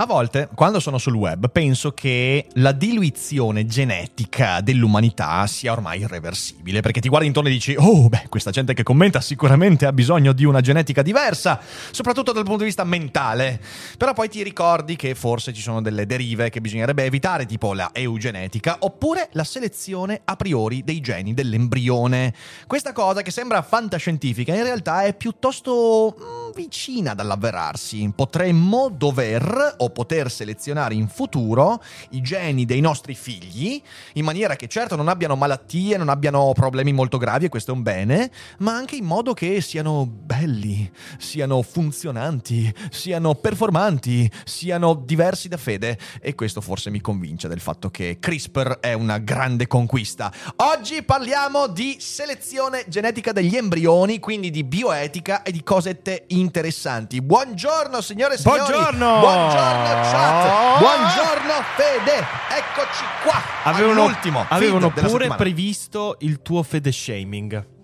A volte, quando sono sul web, penso che la diluizione genetica dell'umanità sia ormai irreversibile, perché ti guardi intorno e dici, oh, beh, questa gente che commenta sicuramente ha bisogno di una genetica diversa, soprattutto dal punto di vista mentale. Però poi ti ricordi che forse ci sono delle derive che bisognerebbe evitare, tipo la eugenetica, oppure la selezione a priori dei geni dell'embrione. Questa cosa che sembra fantascientifica, in realtà è piuttosto vicina dall'avverarsi. Potremmo dover o poter selezionare in futuro i geni dei nostri figli in maniera che certo non abbiano malattie, non abbiano problemi molto gravi e questo è un bene, ma anche in modo che siano belli, siano funzionanti, siano performanti, siano diversi da fede e questo forse mi convince del fatto che CRISPR è una grande conquista. Oggi parliamo di selezione genetica degli embrioni, quindi di bioetica e di cosette interessanti. Buongiorno signore e signori. Buongiorno. Buongiorno chat. Buongiorno Fede. Eccoci qua. Avevano, all'ultimo avevano pure previsto il tuo fede shaming.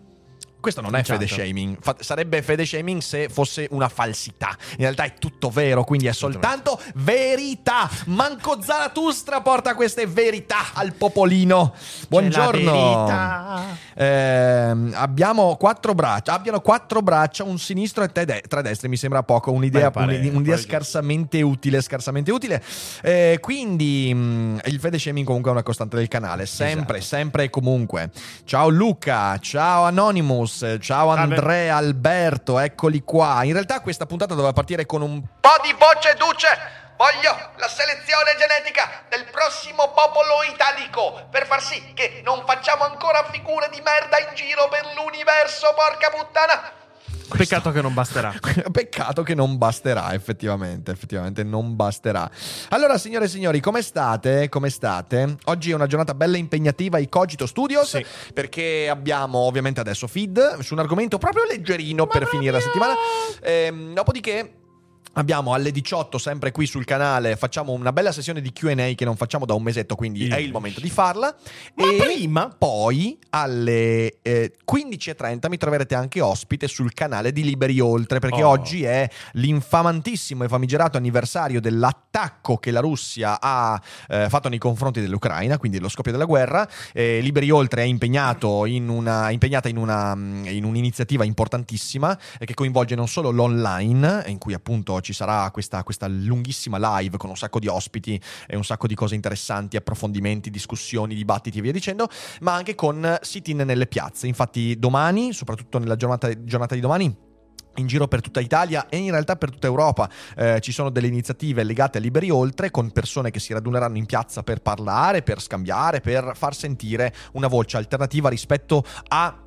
Questo non è Esatto. fede shaming, Fa- sarebbe fede shaming se fosse una falsità. In realtà è tutto vero, quindi è soltanto verità. Manco Zaratustra porta queste verità al popolino. Buongiorno. Ehm, abbiamo quattro braccia, abbiano quattro braccia, un sinistro e te de- tre destre, mi sembra poco, un'idea, pare- un'idea- un'idea scarsamente utile, scarsamente utile. Eh, quindi mh, il fede shaming comunque è una costante del canale, sempre, Esatto. sempre e comunque. Ciao Luca, ciao Anonymous, ciao Andrea Alberto, eccoli qua. In realtà questa puntata doveva partire con un po' di voce duce. Voglio la selezione genetica del prossimo popolo italico per far sì che non facciamo ancora figure di merda in giro per l'universo, porca puttana. Peccato che non basterà. Peccato che non basterà, effettivamente, effettivamente non basterà. Allora, signore e signori, come state? Come state? Oggi è una giornata bella impegnativa ai Cogito Studios, Sì. perché abbiamo ovviamente adesso feed su un argomento proprio leggerino per finire la settimana. Ehm, dopodiché... Abbiamo alle 18 sempre qui sul canale, facciamo una bella sessione di Q&A che non facciamo da un mesetto, quindi è il momento di farla. Ma prima? Poi alle eh, 15.30 mi troverete anche ospite sul canale di Liberi Oltre, perché Oh. oggi è l'infamantissimo e famigerato anniversario dell'attacco che la Russia ha eh, fatto nei confronti dell'Ucraina, quindi lo scoppio della guerra. Eh, Liberi Oltre è impegnato in una, impegnata in, una, mm, in un'iniziativa importantissima eh, che coinvolge non solo l'online, in cui appunto ci sarà questa, questa lunghissima live con un sacco di ospiti e un sacco di cose interessanti, approfondimenti, discussioni, dibattiti e via dicendo, ma anche con sit-in nelle piazze. Infatti domani, soprattutto nella giornata, giornata di domani, in giro per tutta Italia e in realtà per tutta Europa eh, ci sono delle iniziative legate a Liberi Oltre con persone che si raduneranno in piazza per parlare, per scambiare, per far sentire una voce alternativa rispetto a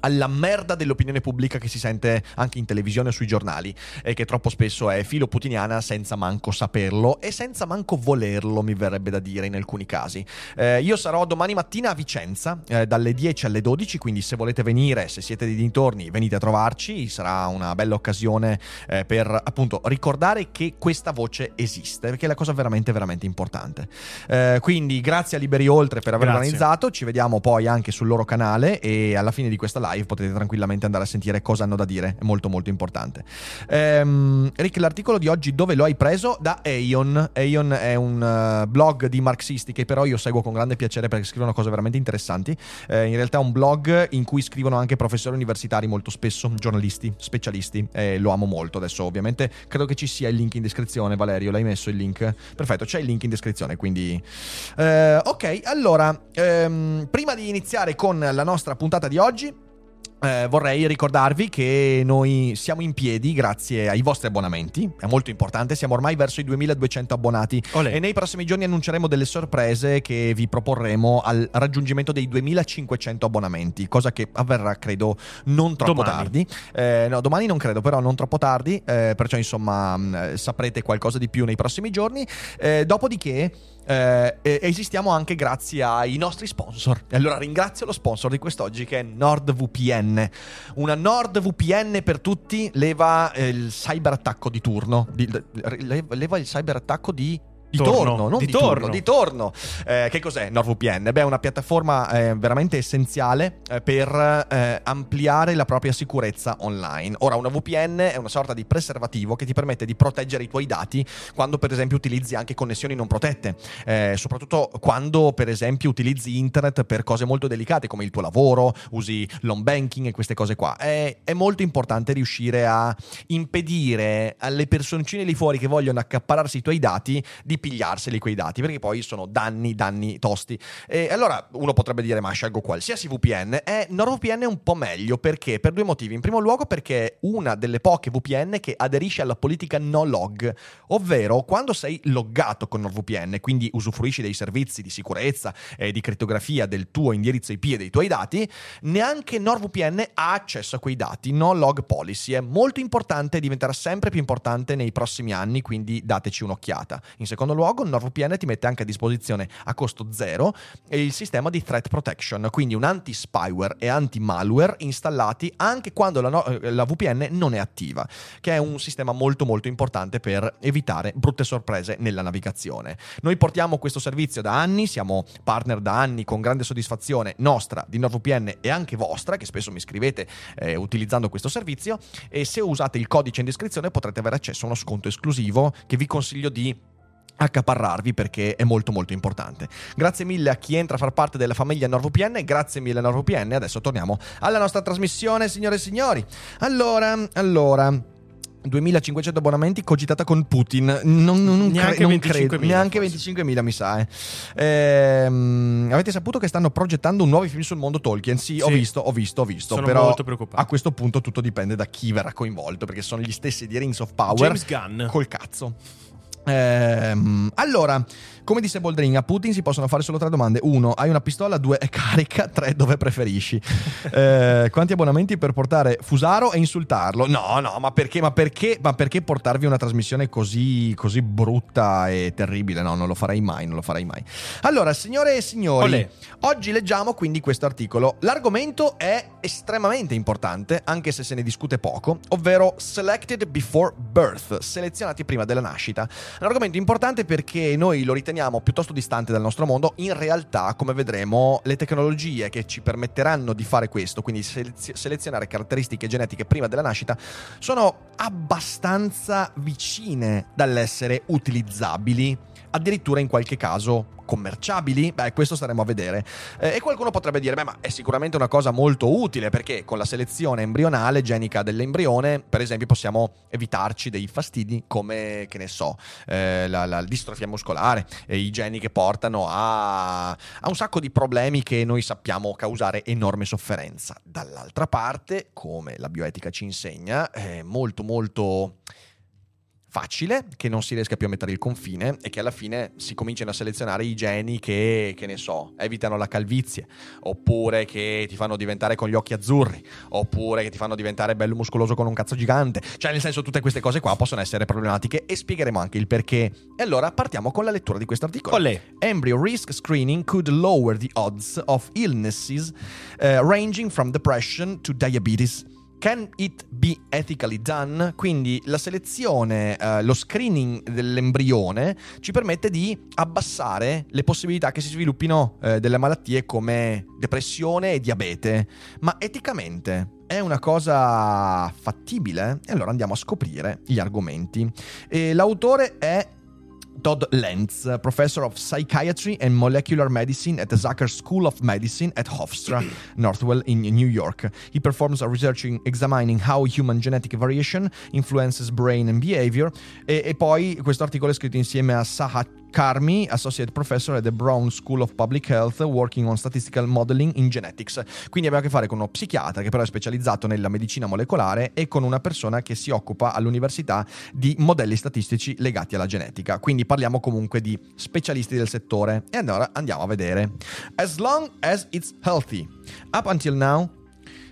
alla merda dell'opinione pubblica che si sente anche in televisione o sui giornali e che troppo spesso è filo putiniana senza manco saperlo e senza manco volerlo mi verrebbe da dire in alcuni casi Eh, io sarò domani mattina a Vicenza eh, dalle 10 alle 12 quindi se volete venire se siete di dintorni venite a trovarci sarà una bella occasione eh, per appunto ricordare che questa voce esiste perché è la cosa veramente veramente importante Eh, quindi grazie a Liberi Oltre per aver Grazie. organizzato ci vediamo poi anche sul loro canale e alla fine di questa live potete tranquillamente andare a sentire cosa hanno da dire, è molto molto importante. Ehm, Rick, l'articolo di oggi dove lo hai preso? Da Aeon. Aeon è un eh, blog di marxisti che però io seguo con grande piacere perché scrivono cose veramente interessanti. Eh, in realtà è un blog in cui scrivono anche professori universitari molto spesso, giornalisti, specialisti e lo amo molto. Adesso ovviamente credo che ci sia il link in descrizione, Valerio, l'hai messo il link? Perfetto, c'è il link in descrizione, quindi... Eh, ok, allora, ehm, prima di iniziare con la nostra puntata di oggi... eh, vorrei ricordarvi che noi siamo in piedi grazie ai vostri abbonamenti, è molto importante, siamo ormai verso i 2200 abbonati Olè. e nei prossimi giorni annunceremo delle sorprese che vi proporremo al raggiungimento dei 2500 abbonamenti, cosa che avverrà credo non troppo Domani. tardi. Eh, no, domani non credo, però non troppo tardi, eh, perciò insomma mh, saprete qualcosa di più nei prossimi giorni. Eh, dopodiché eh, esistiamo anche grazie ai nostri sponsor. E allora ringrazio lo sponsor di quest'oggi che è NordVPN. Una NordVPN per tutti leva eh, il cyberattacco di turno. Di- le- leva il cyberattacco di. Di Torno. non Di di, turno, torno. di torno. Eh, che cos'è NordVPN? Beh, è una piattaforma eh, veramente essenziale eh, per eh, ampliare la propria sicurezza online. Ora, una VPN è una sorta di preservativo che ti permette di proteggere i tuoi dati quando, per esempio, utilizzi anche connessioni non protette. Eh, soprattutto quando, per esempio, utilizzi internet per cose molto delicate come il tuo lavoro, usi l'home banking e queste cose qua. È, è molto importante riuscire a impedire alle personcine lì fuori che vogliono accaparrarsi i tuoi dati di pigliarseli quei dati, perché poi sono danni, danni tosti. E allora uno potrebbe dire: Ma scelgo qualsiasi VPN. E NordVPN è un po' meglio perché? Per due motivi. In primo luogo, perché è una delle poche VPN che aderisce alla politica no log, ovvero quando sei loggato con NordVPN, quindi usufruisci dei servizi di sicurezza e di crittografia del tuo indirizzo IP e dei tuoi dati, neanche NordVPN ha accesso a quei dati. No log policy è molto importante diventerà sempre più importante nei prossimi anni, quindi dateci un'occhiata. In secondo luogo, NordVPN ti mette anche a disposizione a costo zero il sistema di threat protection, quindi un anti-spyware e anti-malware installati anche quando la, no- eh, la VPN non è attiva, che è un sistema molto molto importante per evitare brutte sorprese nella navigazione. Noi portiamo questo servizio da anni, siamo partner da anni con grande soddisfazione nostra di NordVPN e anche vostra, che spesso mi scrivete eh, utilizzando questo servizio e se usate il codice in descrizione potrete avere accesso a uno sconto esclusivo che vi consiglio di accaparrarvi perché è molto molto importante. Grazie mille a chi entra a far parte della famiglia NordVPN, grazie mille a NordVPN. Adesso torniamo alla nostra trasmissione, signore e signori. Allora, allora 2500 abbonamenti cogitata con Putin. Non, non- non Neanche cre- non 25.000 credo. Neanche forse. 25.000 mi sa. eh. Ehm, avete saputo che stanno progettando un nuovo film sul mondo Tolkien? Sì, ho Sì. visto, ho visto, ho visto. Sono però molto preoccupato. a questo punto tutto dipende da chi verrà coinvolto, perché sono gli stessi di Rings of Power. James Gunn. Col cazzo. Ehm, allora, come disse Boldrin, a Putin si possono fare solo tre domande. Uno, hai una pistola? Due, è carica? Tre, dove preferisci? Eh, quanti abbonamenti per portare Fusaro e insultarlo? No, no, ma perché, ma perché, ma perché portarvi una trasmissione così, così brutta e terribile? No, non lo farei mai, non lo farei mai. Allora, signore e signori, Olè. oggi leggiamo quindi questo articolo. L'argomento è estremamente importante, anche se se ne discute poco, ovvero Selected Before Birth, selezionati prima della nascita. Un argomento importante perché noi lo riteniamo piuttosto distante dal nostro mondo. In realtà, come vedremo, le tecnologie che ci permetteranno di fare questo, quindi selezio- selezionare caratteristiche genetiche prima della nascita, sono abbastanza vicine dall'essere utilizzabili, addirittura in qualche caso commerciabili? Beh, questo staremo a vedere. Eh, e qualcuno potrebbe dire, beh, ma è sicuramente una cosa molto utile perché con la selezione embrionale genica dell'embrione, per esempio, possiamo evitarci dei fastidi come, che ne so, eh, la, la distrofia muscolare i geni che portano a, a un sacco di problemi che noi sappiamo causare enorme sofferenza. Dall'altra parte, come la bioetica ci insegna, è molto molto facile, che non si riesca più a mettere il confine e che alla fine si cominciano a selezionare i geni che, che ne so, evitano la calvizie, oppure che ti fanno diventare con gli occhi azzurri, oppure che ti fanno diventare bello muscoloso con un cazzo gigante. Cioè, nel senso, tutte queste cose qua possono essere problematiche e spiegheremo anche il perché. E allora partiamo con la lettura di questo articolo. Olè. Embryo risk screening could lower the odds of illnesses uh, ranging from depression to diabetes. Can it be ethically done? Quindi la selezione, eh, lo screening dell'embrione ci permette di abbassare le possibilità che si sviluppino eh, delle malattie come depressione e diabete. Ma eticamente è una cosa fattibile? E allora andiamo a scoprire gli argomenti. E l'autore è Todd Lentz, professor of psychiatry and molecular medicine at the Zucker School of Medicine at Hofstra, Northwell in New York. He performs research in examining how human genetic variation influences brain and behavior. E, e poi questo articolo è scritto insieme a Saha Carmi, Associate Professor at the Brown School of Public Health, working on statistical modeling in genetics. Quindi abbiamo a che fare con uno psichiatra che però è specializzato nella medicina molecolare e con una persona che si occupa all'università di modelli statistici legati alla genetica. Quindi parliamo comunque di specialisti del settore. E allora andiamo a vedere. As long as it's healthy. Up until now,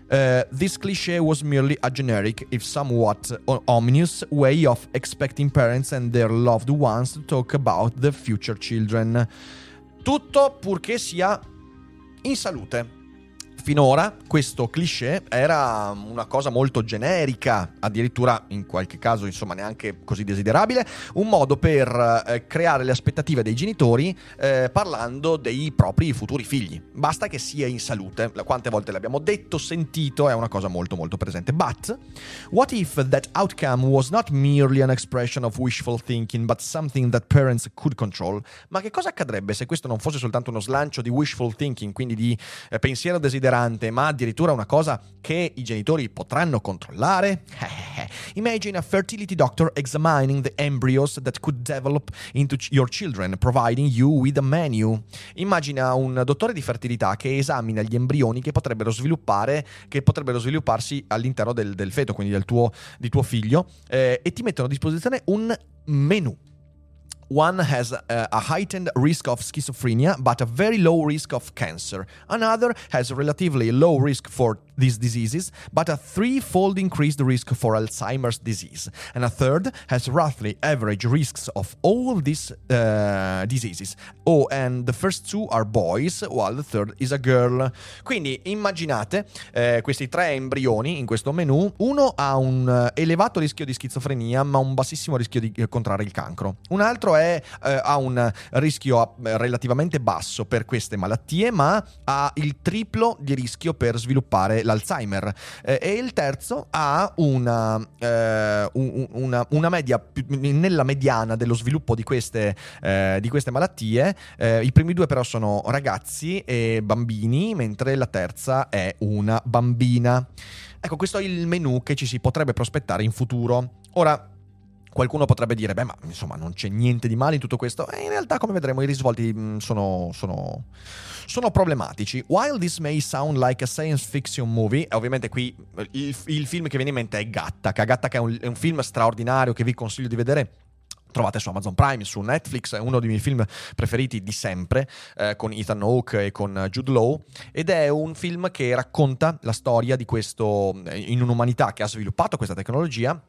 Uh, this cliche was merely a generic, if somewhat o- ominous, way of expecting parents and their loved ones to talk about the future children. Tutto purché sia in salute. Finora questo cliché era una cosa molto generica, addirittura in qualche caso insomma neanche così desiderabile, un modo per eh, creare le aspettative dei genitori eh, parlando dei propri futuri figli. Basta che sia in salute, quante volte l'abbiamo detto, sentito, è una cosa molto molto presente. But what if that outcome was not merely an expression of wishful thinking, but something that parents could control? Ma che cosa accadrebbe se questo non fosse soltanto uno slancio di wishful thinking, quindi di eh, pensiero desiderato? Ma addirittura una cosa che i genitori potranno controllare? Imagine a fertility doctor examining the embryos that could develop into your children, providing you with a menu. Immagina un dottore di fertilità che esamina gli embrioni che potrebbero sviluppare, che potrebbero svilupparsi all'interno del, del feto, quindi del tuo, di tuo figlio, eh, e ti mettono a disposizione un menu. One has a, a, heightened risk of schizophrenia, but a very low risk of cancer. Another has relatively low risk for these diseases, but a threefold increased risk for Alzheimer's disease. And a third has roughly average risks of all these uh, diseases. Oh, and the first two are boys, while the third is a girl. Quindi immaginate eh, questi tre embrioni in questo menu. Uno ha un uh, elevato rischio di schizofrenia, ma un bassissimo rischio di eh, contrarre il cancro. Un altro è, eh, ha un rischio eh, relativamente basso per queste malattie, ma ha il triplo di rischio per sviluppare l'Alzheimer. Eh, e il terzo ha una, eh, una, una, media nella mediana dello sviluppo di queste, eh, di queste malattie. Eh, I primi due però sono ragazzi e bambini, mentre la terza è una bambina. Ecco, questo è il menu che ci si potrebbe prospettare in futuro. Ora, Qualcuno potrebbe dire, beh, ma insomma non c'è niente di male in tutto questo. E in realtà, come vedremo, i risvolti mh, sono, sono, sono, problematici. While this may sound like a science fiction movie, ovviamente qui il, il film che viene in mente è Gattaca. Gattaca è un, è un film straordinario che vi consiglio di vedere trovate su Amazon Prime, su Netflix, è uno dei miei film preferiti di sempre, eh, con Ethan Hawke e con Jude Law, ed è un film che racconta la storia di questo, in un'umanità che ha sviluppato questa tecnologia,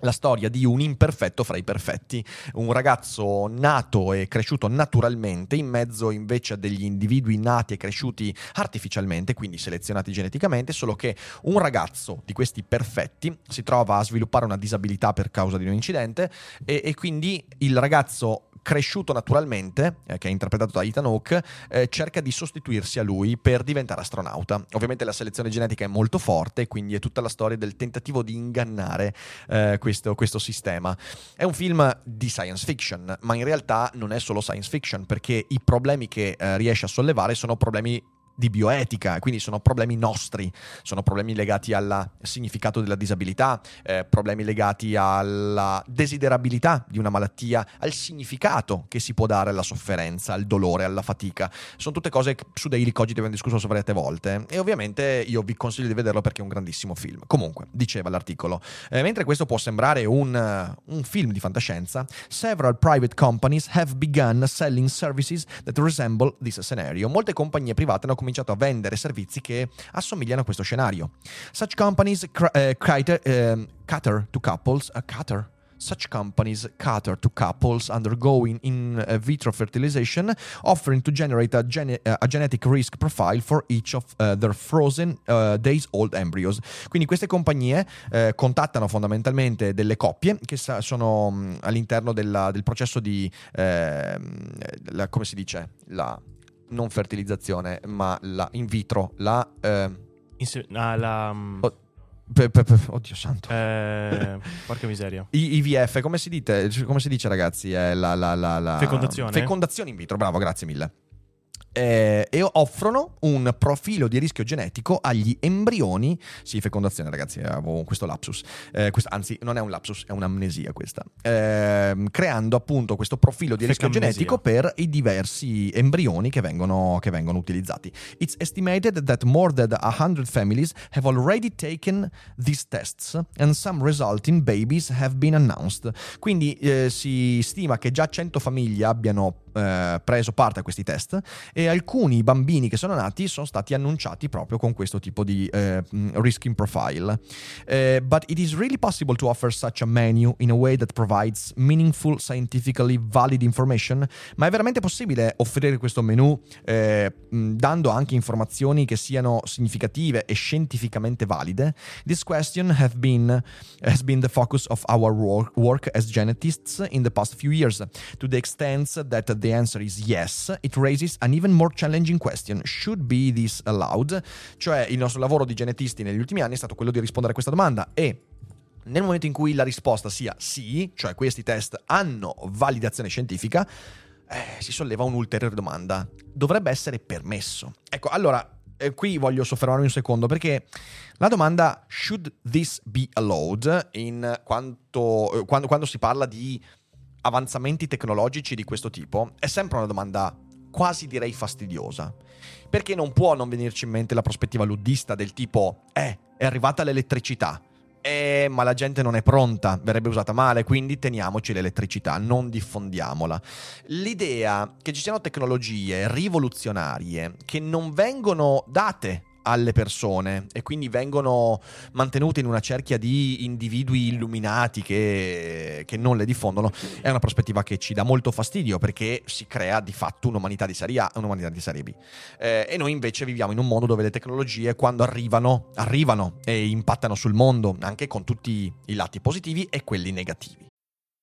la storia di un imperfetto fra i perfetti, un ragazzo nato e cresciuto naturalmente in mezzo invece a degli individui nati e cresciuti artificialmente, quindi selezionati geneticamente, solo che un ragazzo di questi perfetti si trova a sviluppare una disabilità per causa di un incidente e, e quindi il ragazzo cresciuto naturalmente, eh, che è interpretato da Ethan Hawke, eh, cerca di sostituirsi a lui per diventare astronauta. Ovviamente la selezione genetica è molto forte, quindi è tutta la storia del tentativo di ingannare eh, questo, questo, sistema. È un film di science fiction, ma in realtà non è solo science fiction, perché i problemi che eh, riesce a sollevare sono problemi di bioetica, quindi sono problemi nostri, sono problemi legati al significato della disabilità, eh, problemi legati alla desiderabilità di una malattia, al significato che si può dare alla sofferenza, al dolore, alla fatica. Sono tutte cose che su Daily Cogito abbiamo discusso svariate volte e ovviamente io vi consiglio di vederlo perché è un grandissimo film. Comunque, diceva l'articolo, eh, mentre questo può sembrare un, un film di fantascienza, several private companies have begun selling services that resemble this scenario. Molte compagnie private hanno cominciato a vendere servizi che assomigliano a questo scenario. Such companies cr- uh, cater, uh, cater to couples, uh, cater Such companies cater to couples undergoing in vitro fertilization, offering to generate a, gene- a genetic risk profile for each of uh, their frozen uh, days old embryos. Quindi queste compagnie uh, contattano fondamentalmente delle coppie che sa- sono um, all'interno della, del processo di, ehm, la, come si dice, la non fertilizzazione, ma la in vitro, la... Eh... Inse- ah, la... Oh, pe, pe, pe, oddio santo. Eh, porca miseria. I, IVF, come si, dite, come si dice ragazzi? È la, la, la, la... Fecondazione. Fecondazione in vitro, bravo, grazie mille. Eh, e offrono un profilo di rischio genetico agli embrioni. Sì, fecondazione, ragazzi, avevo questo lapsus. Eh, questa, anzi, non è un lapsus, è un'amnesia questa. Eh, creando appunto questo profilo di rischio genetico per i diversi embrioni che vengono, che vengono utilizzati. It's estimated that more than 100 families have already taken these tests and some resulting babies have been announced. Quindi eh, si stima che già 100 famiglie abbiano eh, preso parte a questi test e alcuni bambini che sono nati sono stati annunciati proprio con questo tipo di eh, risking profile. Eh, but it is really possible to offer such a menu in a way that provides meaningful, scientifically valid information? Ma è veramente possibile offrire questo menu eh, dando anche informazioni che siano significative e scientificamente valide? This question have been, has been the focus of our work as genetists in the past few years. To the extent that the answer is yes, it raises an even more challenging question. Should be this allowed? Cioè il nostro lavoro di genetisti negli ultimi anni è stato quello di rispondere a questa domanda e nel momento in cui la risposta sia sì, cioè questi test hanno validazione scientifica, eh, si solleva un'ulteriore domanda. Dovrebbe essere permesso. Ecco, allora, eh, qui voglio soffermarmi un secondo perché la domanda should this be allowed in quanto, eh, quando, quando si parla di avanzamenti tecnologici di questo tipo è sempre una domanda quasi direi fastidiosa. Perché non può non venirci in mente la prospettiva luddista del tipo, eh, è arrivata l'elettricità. Eh, ma la gente non è pronta, verrebbe usata male, quindi teniamoci l'elettricità, non diffondiamola. L'idea che ci siano tecnologie rivoluzionarie che non vengono date alle persone e quindi vengono mantenute in una cerchia di individui illuminati che, che non le diffondono, è una prospettiva che ci dà molto fastidio perché si crea di fatto un'umanità di serie A e un'umanità di serie B. Eh, e noi invece viviamo in un mondo dove le tecnologie quando arrivano, arrivano e impattano sul mondo, anche con tutti i lati positivi e quelli negativi.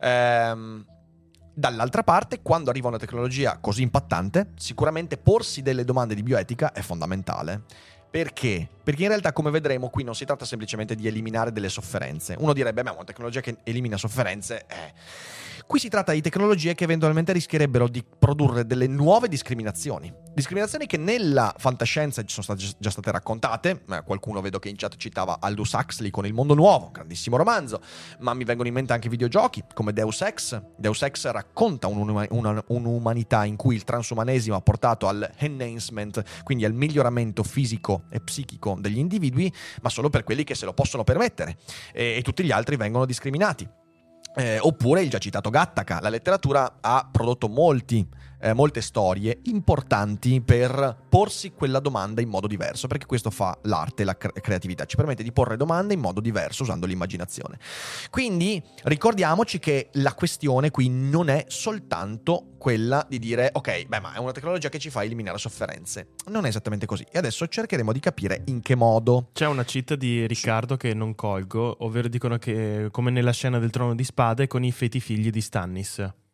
Ehm, dall'altra parte, quando arriva una tecnologia così impattante, sicuramente porsi delle domande di bioetica è fondamentale. Perché? Perché in realtà, come vedremo, qui non si tratta semplicemente di eliminare delle sofferenze. Uno direbbe, beh, ma una tecnologia che elimina sofferenze, eh. Qui si tratta di tecnologie che eventualmente rischierebbero di produrre delle nuove discriminazioni. Discriminazioni che nella fantascienza ci sono state, già state raccontate. Qualcuno vedo che in chat citava Aldous Huxley con Il Mondo Nuovo, grandissimo romanzo. Ma mi vengono in mente anche videogiochi come Deus Ex. Deus Ex racconta un'umanità in cui il transumanesimo ha portato al enhancement, quindi al miglioramento fisico e psichico degli individui, ma solo per quelli che se lo possono permettere. e, e tutti gli altri vengono discriminati. Eh, oppure il già citato Gattaca. La letteratura ha prodotto molti, eh, molte storie importanti per porsi quella domanda in modo diverso, perché questo fa l'arte, la cre- creatività, ci permette di porre domande in modo diverso usando l'immaginazione. Quindi ricordiamoci che la questione qui non è soltanto quella di dire ok, beh, ma è una tecnologia che ci fa eliminare sofferenze. Non è esattamente così. E adesso cercheremo di capire in che modo. C'è una cheat di Riccardo che non colgo, ovvero dicono che come nella scena del trono di spade con i feti figli di Stannis.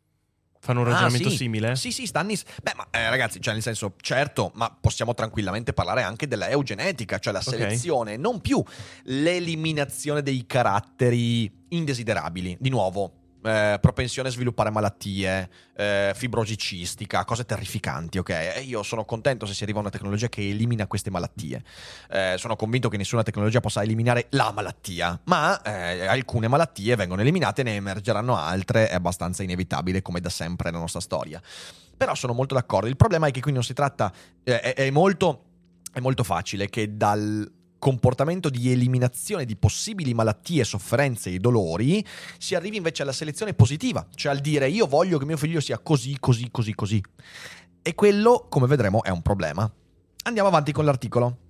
Fanno un Ah, ragionamento sì. simile? Sì, sì, Stannis. Beh, ma eh, ragazzi, cioè nel senso, certo, ma possiamo tranquillamente parlare anche della eugenetica, cioè la selezione, non più l'eliminazione dei caratteri indesiderabili. Di nuovo, eh, propensione a sviluppare malattie, eh, fibrosi cistica, cose terrificanti, ok? E io sono contento se si arriva a una tecnologia che elimina queste malattie. Eh, sono convinto che nessuna tecnologia possa eliminare la malattia, ma eh, alcune malattie vengono eliminate, ne emergeranno altre, è abbastanza inevitabile come da sempre nella nostra storia. Però sono molto d'accordo. Il problema è che qui non si tratta. eh, è, è molto, è molto facile che dal comportamento di eliminazione di possibili malattie, sofferenze e dolori si arrivi invece alla selezione positiva, cioè al dire io voglio che mio figlio sia così, così, così, così. E quello, come vedremo, è un problema. Andiamo avanti con l'articolo.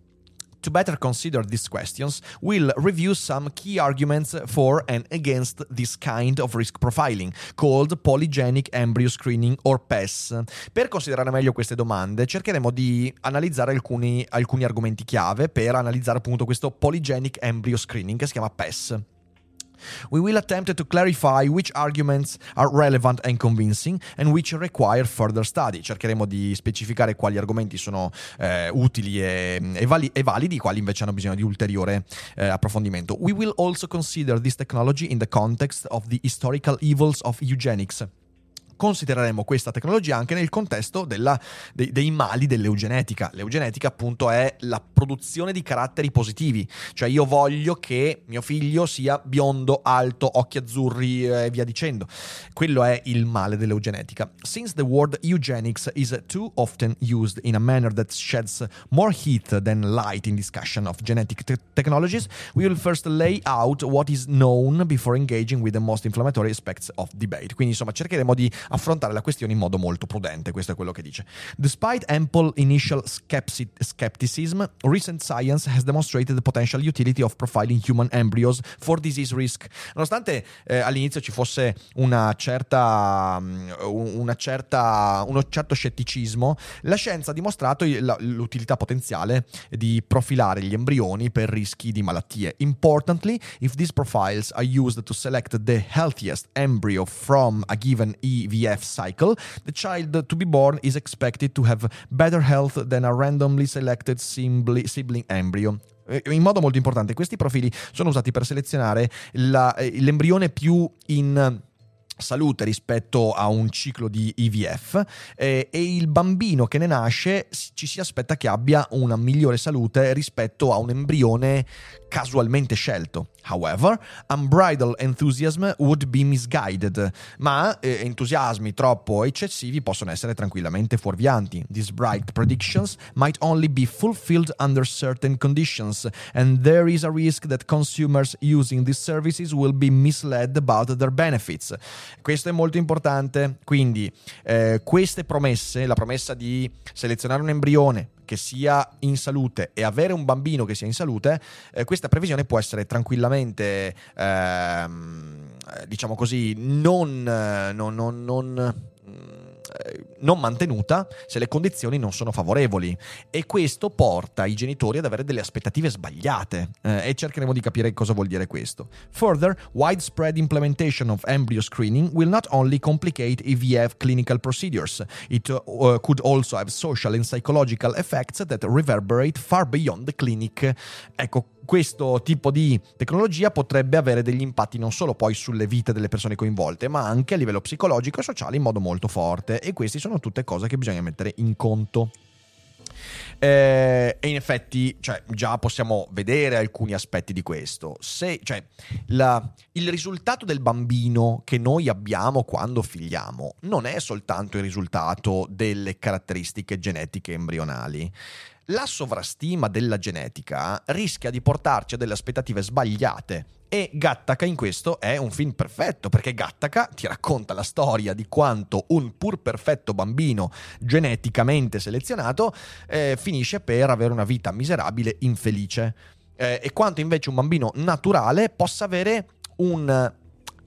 To better consider these questions, we'll review some key arguments for and against this kind of risk profiling, called polygenic embryo screening or PES. Per considerare meglio queste domande, cercheremo di analizzare alcuni, alcuni argomenti chiave per analizzare appunto questo polygenic embryo screening che si chiama PES. We will attempt to clarify which arguments are relevant and convincing and which require further study. Cercheremo di specificare quali argomenti sono eh, utili e, e, vali- e, validi, quali invece hanno bisogno di ulteriore eh, approfondimento. We will also consider this technology in the context of the historical evils of eugenics considereremo questa tecnologia anche nel contesto della, dei, dei, mali dell'eugenetica. L'eugenetica appunto è la produzione di caratteri positivi, cioè io voglio che mio figlio sia biondo, alto, occhi azzurri e via dicendo. Quello è il male dell'eugenetica. Since the word eugenics is too often used in a manner that sheds more heat than light in discussion of genetic te- technologies, we will first lay out what is known before engaging with the most inflammatory aspects of debate. Quindi insomma cercheremo di affrontare la questione in modo molto prudente, questo è quello che dice. Despite ample initial skepticism, recent science has demonstrated the potential utility of profiling human embryos for disease risk. Nonostante eh, all'inizio ci fosse una certa, mm, una certa, uno certo scetticismo, la scienza ha dimostrato l'utilità potenziale di profilare gli embrioni per rischi di malattie. Importantly, if these profiles are used to select the healthiest embryo from a given EVF IVF cycle, the child to be born is expected to have better health than a randomly selected sibling embryo. Eh, in modo molto importante, questi profili sono usati per selezionare la, eh, l'embrione più in salute rispetto a un ciclo di IVF eh, e il bambino che ne nasce ci si aspetta che abbia una migliore salute rispetto a un embrione casualmente scelto. However, unbridled enthusiasm would be misguided, ma eh, entusiasmi troppo eccessivi possono essere tranquillamente fuorvianti. These bright predictions might only be fulfilled under certain conditions, and there is a risk that consumers using these services will be misled about their benefits. Questo è molto importante, quindi eh, queste promesse, la promessa di selezionare un embrione, che sia in salute e avere un bambino che sia in salute, eh, questa previsione può essere tranquillamente, ehm, diciamo così, non, non, non, non eh, non mantenuta se le condizioni non sono favorevoli e questo porta i genitori ad avere delle aspettative sbagliate eh, e cercheremo di capire cosa vuol dire questo. Further, widespread implementation of embryo screening will not only complicate IVF clinical procedures, it uh, could also have social and psychological effects that reverberate far beyond the clinic. Ecco, questo tipo di tecnologia potrebbe avere degli impatti non solo poi sulle vite delle persone coinvolte, ma anche a livello psicologico e sociale in modo molto forte. E queste sono tutte cose che bisogna mettere in conto. Eh, e in effetti, cioè, già possiamo vedere alcuni aspetti di questo. Se, cioè, la, il risultato del bambino che noi abbiamo quando figliamo non è soltanto il risultato delle caratteristiche genetiche embrionali. La sovrastima della genetica rischia di portarci a delle aspettative sbagliate e Gattaca in questo è un film perfetto perché Gattaca ti racconta la storia di quanto un pur perfetto bambino geneticamente selezionato eh, finisce per avere una vita miserabile, infelice. Eh, e quanto invece un bambino naturale possa avere un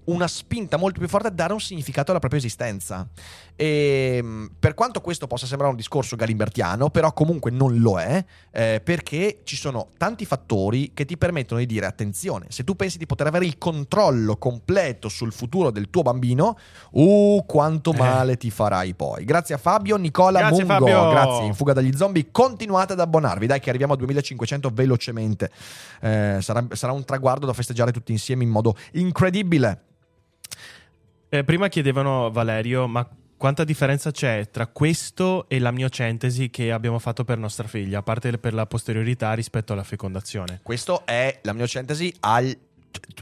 una spinta molto più forte a dare un significato alla propria esistenza. E ehm, per quanto questo possa sembrare un discorso galimbertiano, però comunque non lo è, eh, perché ci sono tanti fattori che ti permettono di dire attenzione, se tu pensi di poter avere il controllo completo sul futuro del tuo bambino, uh, quanto eh. male eh. ti farai poi. Grazie a Fabio, Nicola, grazie, Mungo, Fabio. grazie, in fuga dagli zombie, continuate ad abbonarvi, dai che arriviamo a 2500 velocemente. Eh, sarà, sarà un traguardo da festeggiare tutti insieme in modo incredibile. Eh, prima chiedevano Valerio, ma quanta differenza c'è tra questo e la miocentesi che abbiamo fatto per nostra figlia, a parte per la posteriorità rispetto alla fecondazione? Questo è la miocentesi al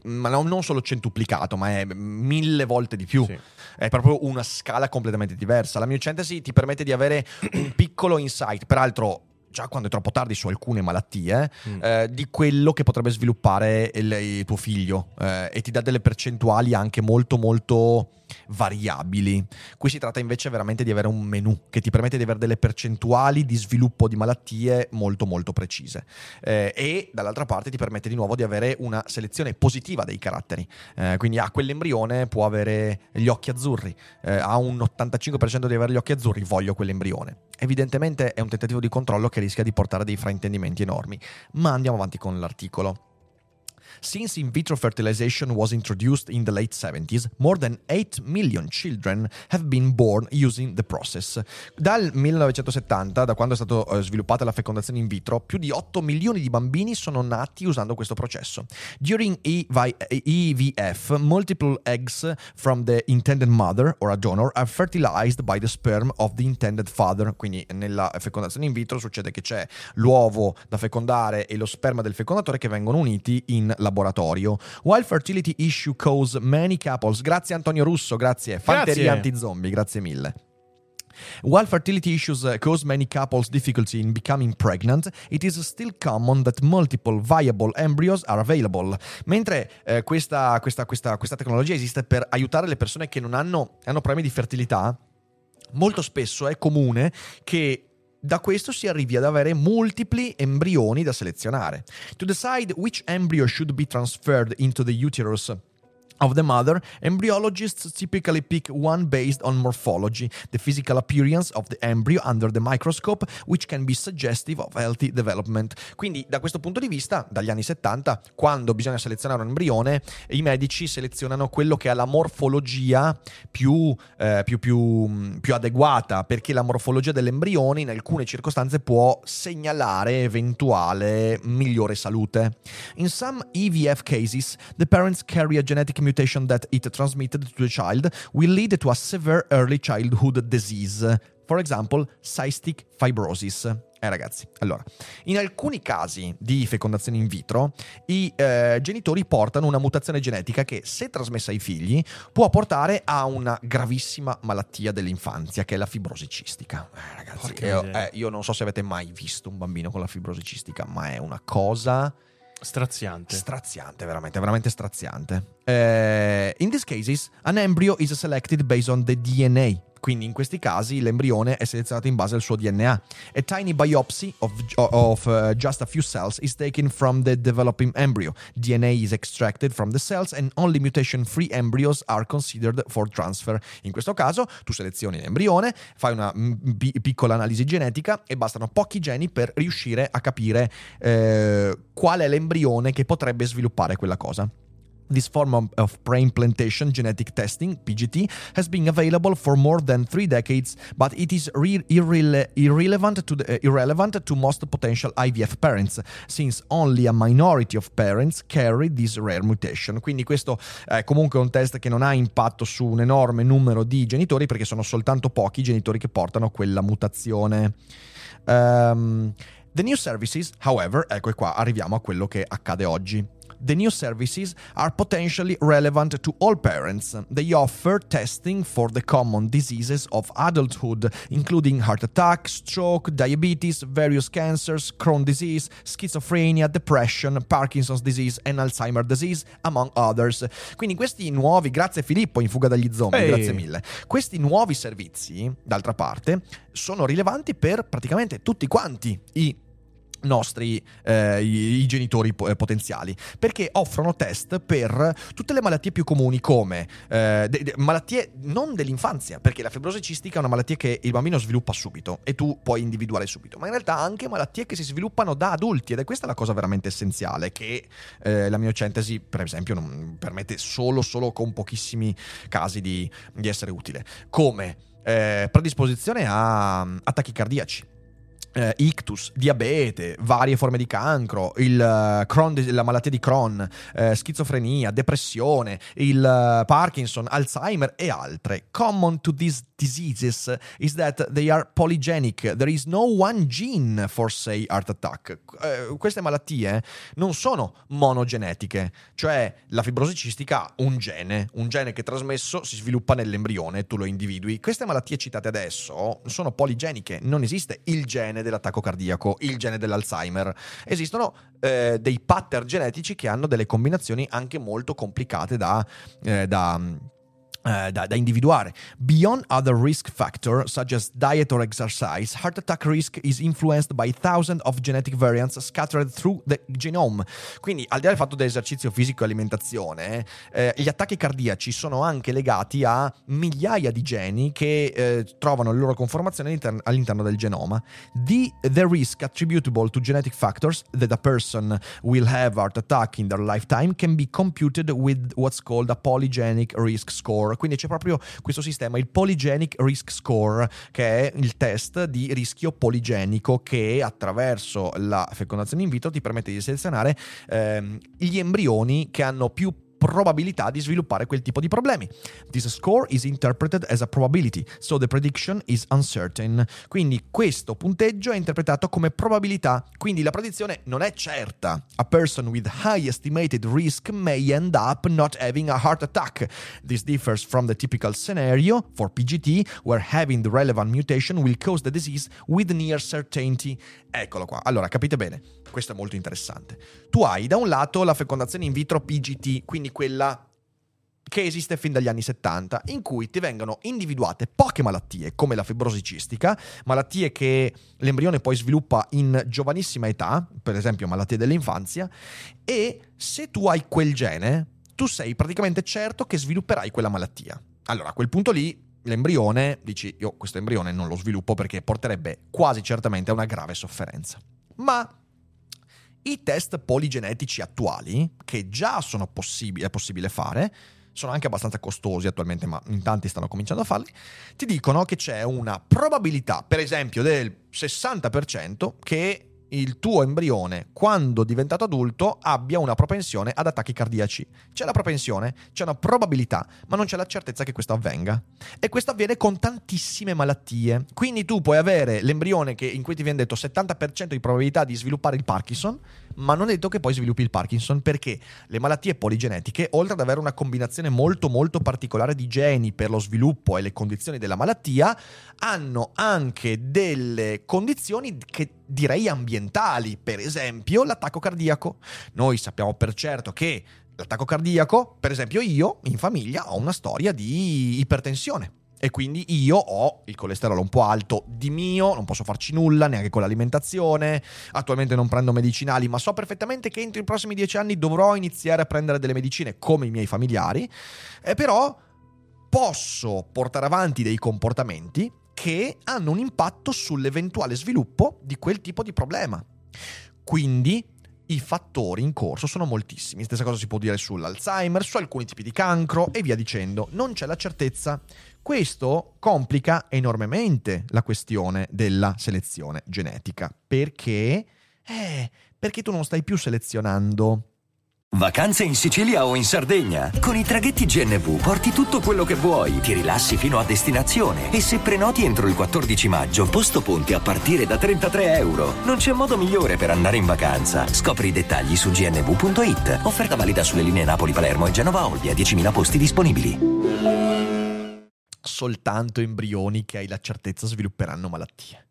ma non solo centuplicato, ma è mille volte di più. Sì. È proprio una scala completamente diversa. La miocentesi ti permette di avere un piccolo insight, peraltro già quando è troppo tardi su alcune malattie, mm. eh, di quello che potrebbe sviluppare il, il tuo figlio eh, e ti dà delle percentuali anche molto molto variabili. Qui si tratta invece veramente di avere un menu che ti permette di avere delle percentuali di sviluppo di malattie molto molto precise eh, e dall'altra parte ti permette di nuovo di avere una selezione positiva dei caratteri. Eh, quindi a ah, quell'embrione può avere gli occhi azzurri, eh, ha un 85% di avere gli occhi azzurri, voglio quell'embrione. Evidentemente è un tentativo di controllo che rischia di portare dei fraintendimenti enormi, ma andiamo avanti con l'articolo. Since in vitro fertilization was introduced in the late 70s, more than 8 million children have been born using the process. Dal 1970, da quando è stata eh, sviluppata la fecondazione in vitro, più di 8 milioni di bambini sono nati usando questo processo. During EVF, multiple eggs from the intended mother or a donor are fertilized by the sperm of the intended father. Quindi nella fecondazione in vitro succede che c'è l'uovo da fecondare e lo sperma del fecondatore che vengono uniti in laboratorio laboratorio. While fertility issue cause many couples. Grazie Antonio Russo, grazie. Fanteria anti-zombie, grazie mille. While fertility issues uh, cause many couples difficulty in becoming pregnant, it is still common that multiple viable embryos are available. Mentre eh, questa, questa, questa, questa, tecnologia esiste per aiutare le persone che non hanno, hanno problemi di fertilità, molto spesso è comune che da questo si arrivi ad avere multipli embrioni da selezionare. To decide which embryo should be transferred into the uterus of the mother, embryologists typically pick one based on morphology, the physical appearance of the embryo under the microscope, which can be suggestive of healthy development. Quindi, da questo punto di vista, dagli anni 70, quando bisogna selezionare un embrione, i medici selezionano quello che ha la morfologia più, eh, più, più, più adeguata, perché la morfologia dell'embrione in alcune circostanze può segnalare eventuale migliore salute. In some EVF cases, the parents carry a genetic mutation that it transmitted to the child will lead to a severe early childhood disease. For example, cystic fibrosis. Eh ragazzi, allora, in alcuni casi di fecondazione in vitro, i eh, genitori portano una mutazione genetica che, se trasmessa ai figli, può portare a una gravissima malattia dell'infanzia, che è la fibrosi cistica. Eh ragazzi, io, eh, io non so se avete mai visto un bambino con la fibrosi cistica, ma è una cosa Straziante. Straziante, veramente, veramente straziante. Uh, in these cases, an embryo is selected based on the DNA. Quindi in questi casi l'embrione è selezionato in base al suo DNA. A tiny biopsy of, of uh, just a few cells is taken from the developing embryo. DNA is extracted from the cells and only mutation-free embryos are considered for transfer. In questo caso tu selezioni l'embrione, fai una b- piccola analisi genetica e bastano pochi geni per riuscire a capire eh, qual è l'embrione che potrebbe sviluppare quella cosa. This form of, of pre-implantation genetic testing, PGT, has been available for more than three decades, but it is re- irrele- irrelevant, to the, uh, irrelevant to most potential IVF parents, since only a minority of parents carry this rare mutation. Quindi questo è comunque un test che non ha impatto su un enorme numero di genitori, perché sono soltanto pochi i genitori che portano quella mutazione. Um, The new services, however, ecco qua, arriviamo a quello che accade oggi. The new services are potentially relevant to all parents. They offer testing for the common diseases of adulthood, including heart attack, stroke, diabetes, various cancers, Crohn's disease, schizophrenia, depression, Parkinson's disease and Alzheimer's disease, among others. Quindi questi nuovi, grazie Filippo in fuga dagli zombie, hey. grazie mille. Questi nuovi servizi, d'altra parte, sono rilevanti per praticamente tutti quanti i nostri eh, i, genitori eh, potenziali perché offrono test per tutte le malattie più comuni come eh, de- de- malattie non dell'infanzia perché la fibrosi cistica è una malattia che il bambino sviluppa subito e tu puoi individuare subito ma in realtà anche malattie che si sviluppano da adulti ed è questa la cosa veramente essenziale che eh, la miocentesi per esempio non permette solo, solo con pochissimi casi di, di essere utile come eh, predisposizione a attacchi cardiaci eh, ictus, diabete, varie forme di cancro, il, uh, Crohn, la malattia di Crohn, eh, schizofrenia, depressione, il uh, Parkinson, Alzheimer e altre. Common to these diseases is that they are polygenic. There is no one gene for, say, heart attack. Queste malattie non sono monogenetiche, cioè la fibrosi cistica ha un gene, un gene che trasmesso si sviluppa nell'embrione, tu lo individui. Queste malattie citate adesso sono poligeniche, non esiste il gene dell'attacco cardiaco, il gene dell'Alzheimer. Esistono eh, dei pattern genetici che hanno delle combinazioni anche molto complicate da, eh, da Uh, da, da, individuare. Beyond other risk factors such as diet or exercise, heart attack risk is influenced by thousands of genetic variants scattered through the genome. Quindi, al di là del fatto dell'esercizio fisico e alimentazione, eh, gli attacchi cardiaci sono anche legati a migliaia di geni che eh, trovano le loro conformazioni all'interno, all'interno del genoma. The, the risk attributable to genetic factors that a person will have heart attack in their lifetime can be computed with what's called a polygenic risk score. Quindi c'è proprio questo sistema, il Polygenic Risk Score, che è il test di rischio poligenico che attraverso la fecondazione in vitro ti permette di selezionare ehm, gli embrioni che hanno più probabilità di sviluppare quel tipo di problemi. This score is interpreted as a probability, so the prediction is uncertain. Quindi questo punteggio è interpretato come probabilità, quindi la predizione non è certa. A person with high estimated risk may end up not having a heart attack. This differs from the typical scenario for PGT, where having the relevant mutation will cause the disease with near certainty. Eccolo qua. Allora, capite bene, questo è molto interessante. Tu hai da un lato la fecondazione in vitro PGT, quindi quella che esiste fin dagli anni 70, in cui ti vengono individuate poche malattie, come la fibrosi cistica, malattie che l'embrione poi sviluppa in giovanissima età, per esempio malattie dell'infanzia, e se tu hai quel gene, tu sei praticamente certo che svilupperai quella malattia. Allora, a quel punto lì l'embrione, dici io questo embrione non lo sviluppo perché porterebbe quasi certamente a una grave sofferenza. Ma i test poligenetici attuali, che già possibili, è possibile fare, sono anche abbastanza costosi attualmente, ma in tanti stanno cominciando a farli, ti dicono che c'è una probabilità, per esempio, del 60% che il tuo embrione, quando diventato adulto, abbia una propensione ad attacchi cardiaci. C'è la propensione, c'è una probabilità, ma non c'è la certezza che questo avvenga. E questo avviene con tantissime malattie. Quindi tu puoi avere l'embrione che, in cui ti viene detto 70% di probabilità di sviluppare il Parkinson, ma non è detto che poi sviluppi il Parkinson perché le malattie poligenetiche, oltre ad avere una combinazione molto molto particolare di geni per lo sviluppo e le condizioni della malattia, hanno anche delle condizioni che direi ambientali, per esempio l'attacco cardiaco. Noi sappiamo per certo che l'attacco cardiaco, per esempio io in famiglia ho una storia di ipertensione e quindi io ho il colesterolo un po' alto di mio, non posso farci nulla neanche con l'alimentazione, attualmente non prendo medicinali, ma so perfettamente che entro i prossimi dieci anni dovrò iniziare a prendere delle medicine come i miei familiari, eh, però posso portare avanti dei comportamenti che hanno un impatto sull'eventuale sviluppo di quel tipo di problema. Quindi i fattori in corso sono moltissimi. Stessa cosa si può dire sull'Alzheimer, su alcuni tipi di cancro e via dicendo. Non c'è la certezza. Questo complica enormemente la questione della selezione genetica. Perché? Eh, perché tu non stai più selezionando Vacanze in Sicilia o in Sardegna? Con i traghetti GNV porti tutto quello che vuoi, ti rilassi fino a destinazione e se prenoti entro il 14 maggio, posto ponti a partire da 33 euro. Non c'è modo migliore per andare in vacanza. Scopri i dettagli su gnv.it. Offerta valida sulle linee Napoli-Palermo e Genova-Olbia, 10.000 posti disponibili. Soltanto embrioni che hai la certezza svilupperanno malattie.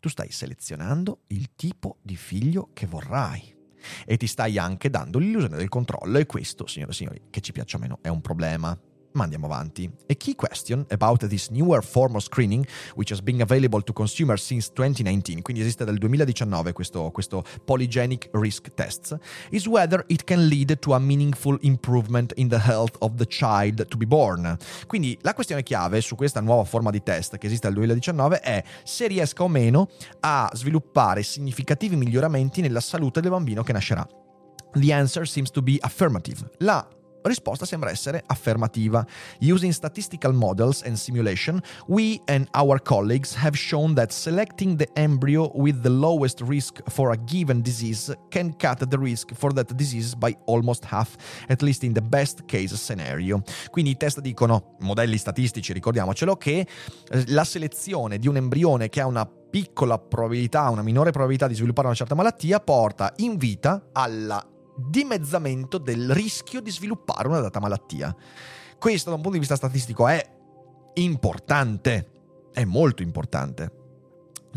Tu stai selezionando il tipo di figlio che vorrai e ti stai anche dando l'illusione del controllo e questo, signore e signori, che ci piaccia o meno, è un problema. Ma andiamo avanti. A key question about this newer form of screening, which has been available to consumers since 2019, quindi esiste dal 2019 questo, questo polygenic risk test, is whether it can lead to a meaningful improvement in the health of the child to be born. Quindi la questione chiave su questa nuova forma di test che esiste dal 2019 è se riesca o meno a sviluppare significativi miglioramenti nella salute del bambino che nascerà. The answer seems to be affirmative. La risposta sembra essere affermativa. Using statistical models and simulation, we and our colleagues have shown that selecting the embryo with the lowest risk for a given disease can cut the risk for that disease by almost half, at least in the best case scenario. Quindi i test dicono, modelli statistici, ricordiamocelo, che eh, la selezione di un embrione che ha una piccola probabilità, una minore probabilità di sviluppare una certa malattia, porta in vita alla dimezzamento del rischio di sviluppare una data malattia. Questo da un punto di vista statistico è importante, è molto importante.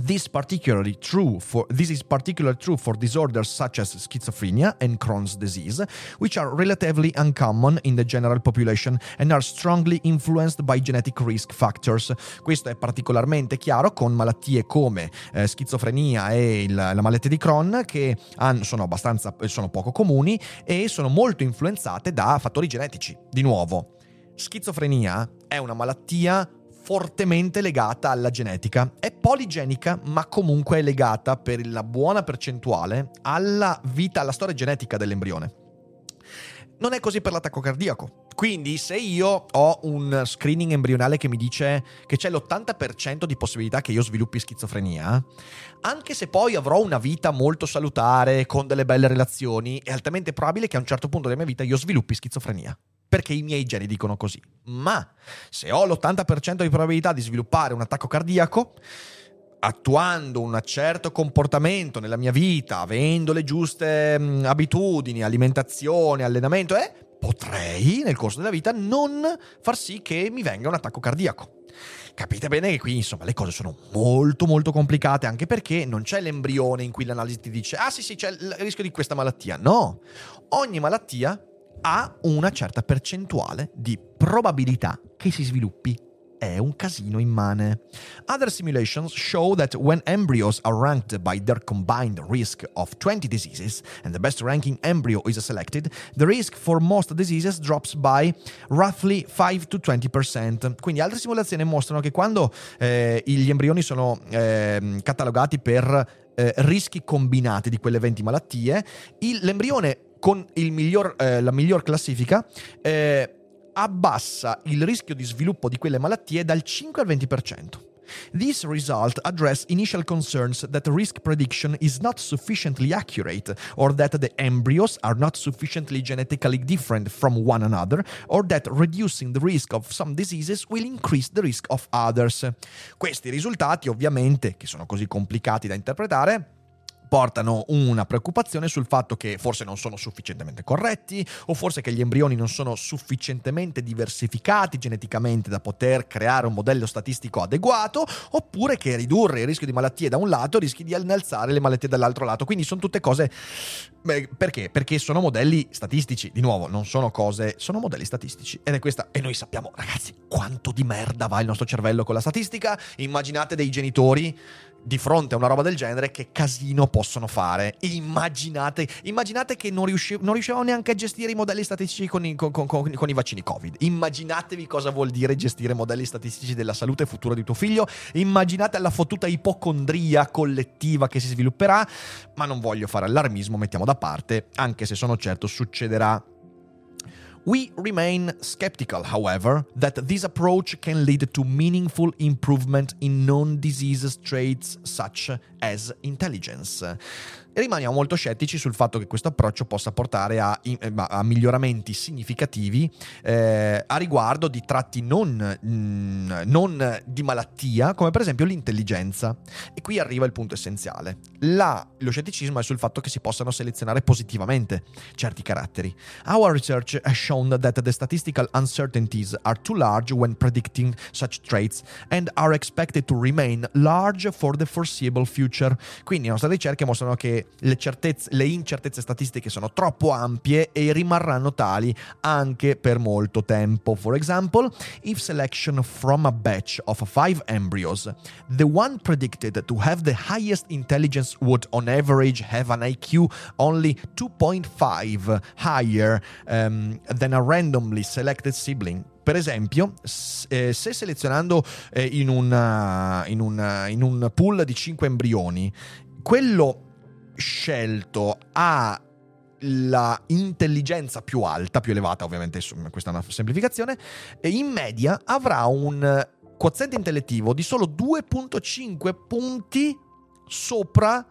This, particularly true for, this is particularly true for disorders such as schizophrenia and Crohn's disease, which are relatively uncommon in the general population and are strongly influenced by genetic risk factors. Questo è particolarmente chiaro con malattie come eh, schizofrenia e il, la malattia di Crohn che hanno, sono, abbastanza, sono poco comuni e sono molto influenzate da fattori genetici. Di nuovo, schizofrenia è una malattia fortemente legata alla genetica. È poligenica, ma comunque è legata per la buona percentuale alla vita, alla storia genetica dell'embrione. Non è così per l'attacco cardiaco. Quindi se io ho un screening embrionale che mi dice che c'è l'80% di possibilità che io sviluppi schizofrenia, anche se poi avrò una vita molto salutare, con delle belle relazioni, è altamente probabile che a un certo punto della mia vita io sviluppi schizofrenia perché i miei geni dicono così. Ma se ho l'80% di probabilità di sviluppare un attacco cardiaco, attuando un certo comportamento nella mia vita, avendo le giuste mh, abitudini, alimentazione, allenamento, eh, potrei nel corso della vita non far sì che mi venga un attacco cardiaco. Capite bene che qui insomma le cose sono molto molto complicate anche perché non c'è l'embrione in cui l'analisi ti dice ah sì sì c'è il rischio di questa malattia. No, ogni malattia ha una certa percentuale di probabilità che si sviluppi. È un casino immane. Other simulations show that when embryos are ranked by their combined risk of 20 diseases and the best ranking embryo is selected, the risk for most diseases drops by roughly 5 to 20%. Quindi altre simulazioni mostrano che quando eh, gli embrioni sono eh, catalogati per eh, rischi combinati di quelle 20 malattie, il, l'embrione con miglior, eh, la miglior classifica eh, abbassa il rischio di sviluppo di quelle malattie dal 5 al 20%. These results address initial concerns that risk prediction is not sufficiently accurate, or that the embryos are not sufficiently genetically different from one another, or that reducing the risk of some diseases will increase the risk of others. Questi risultati, ovviamente, che sono così complicati da interpretare, portano una preoccupazione sul fatto che forse non sono sufficientemente corretti o forse che gli embrioni non sono sufficientemente diversificati geneticamente da poter creare un modello statistico adeguato oppure che ridurre il rischio di malattie da un lato rischi di innalzare le malattie dall'altro lato. Quindi sono tutte cose... Beh, perché? Perché sono modelli statistici, di nuovo, non sono cose, sono modelli statistici. Ed è questa, e noi sappiamo, ragazzi, quanto di merda va il nostro cervello con la statistica. Immaginate dei genitori di fronte a una roba del genere, che casino possono fare? Immaginate, immaginate che non, riusci- non riuscivano neanche a gestire i modelli statistici con i, con, con, con i, vaccini Covid. Immaginatevi cosa vuol dire gestire modelli statistici della salute futura di tuo figlio. Immaginate la fottuta ipocondria collettiva che si svilupperà. Ma non voglio fare allarmismo, mettiamo da parte, anche se sono certo succederà We remain skeptical, however, that this approach can lead to meaningful improvement in non disease traits such as intelligence. Rimaniamo molto scettici sul fatto che questo approccio possa portare a, eh, a miglioramenti significativi eh, a riguardo di tratti non, mh, mm, non, di malattia, come per esempio l'intelligenza. E qui arriva il punto essenziale. La, lo scetticismo è sul fatto che si possano selezionare positivamente certi caratteri. Our research has shown that the statistical uncertainties are too large when predicting such traits and are expected to remain large for the foreseeable future. Quindi le nostre ricerche mostrano che le, certezze, le incertezze statistiche sono troppo ampie e rimarranno tali anche per molto tempo. For example, if selection from a batch of five embryos, the one predicted to have the highest intelligence would on average have an IQ only 2.5 higher um, than a randomly selected sibling. Per esempio, eh, se selezionando eh, in, una, in, una, in un pool di 5 embrioni, quello scelto ha la intelligenza più alta, più elevata ovviamente, questa è una semplificazione, in media avrà un quoziente intellettivo di solo 2.5 punti sopra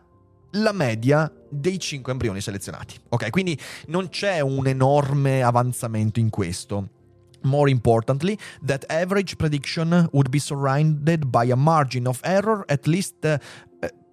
la media dei 5 embrioni selezionati. Ok, quindi non c'è un enorme avanzamento in questo. More importantly, that average prediction would be surrounded by a margin of error at least uh,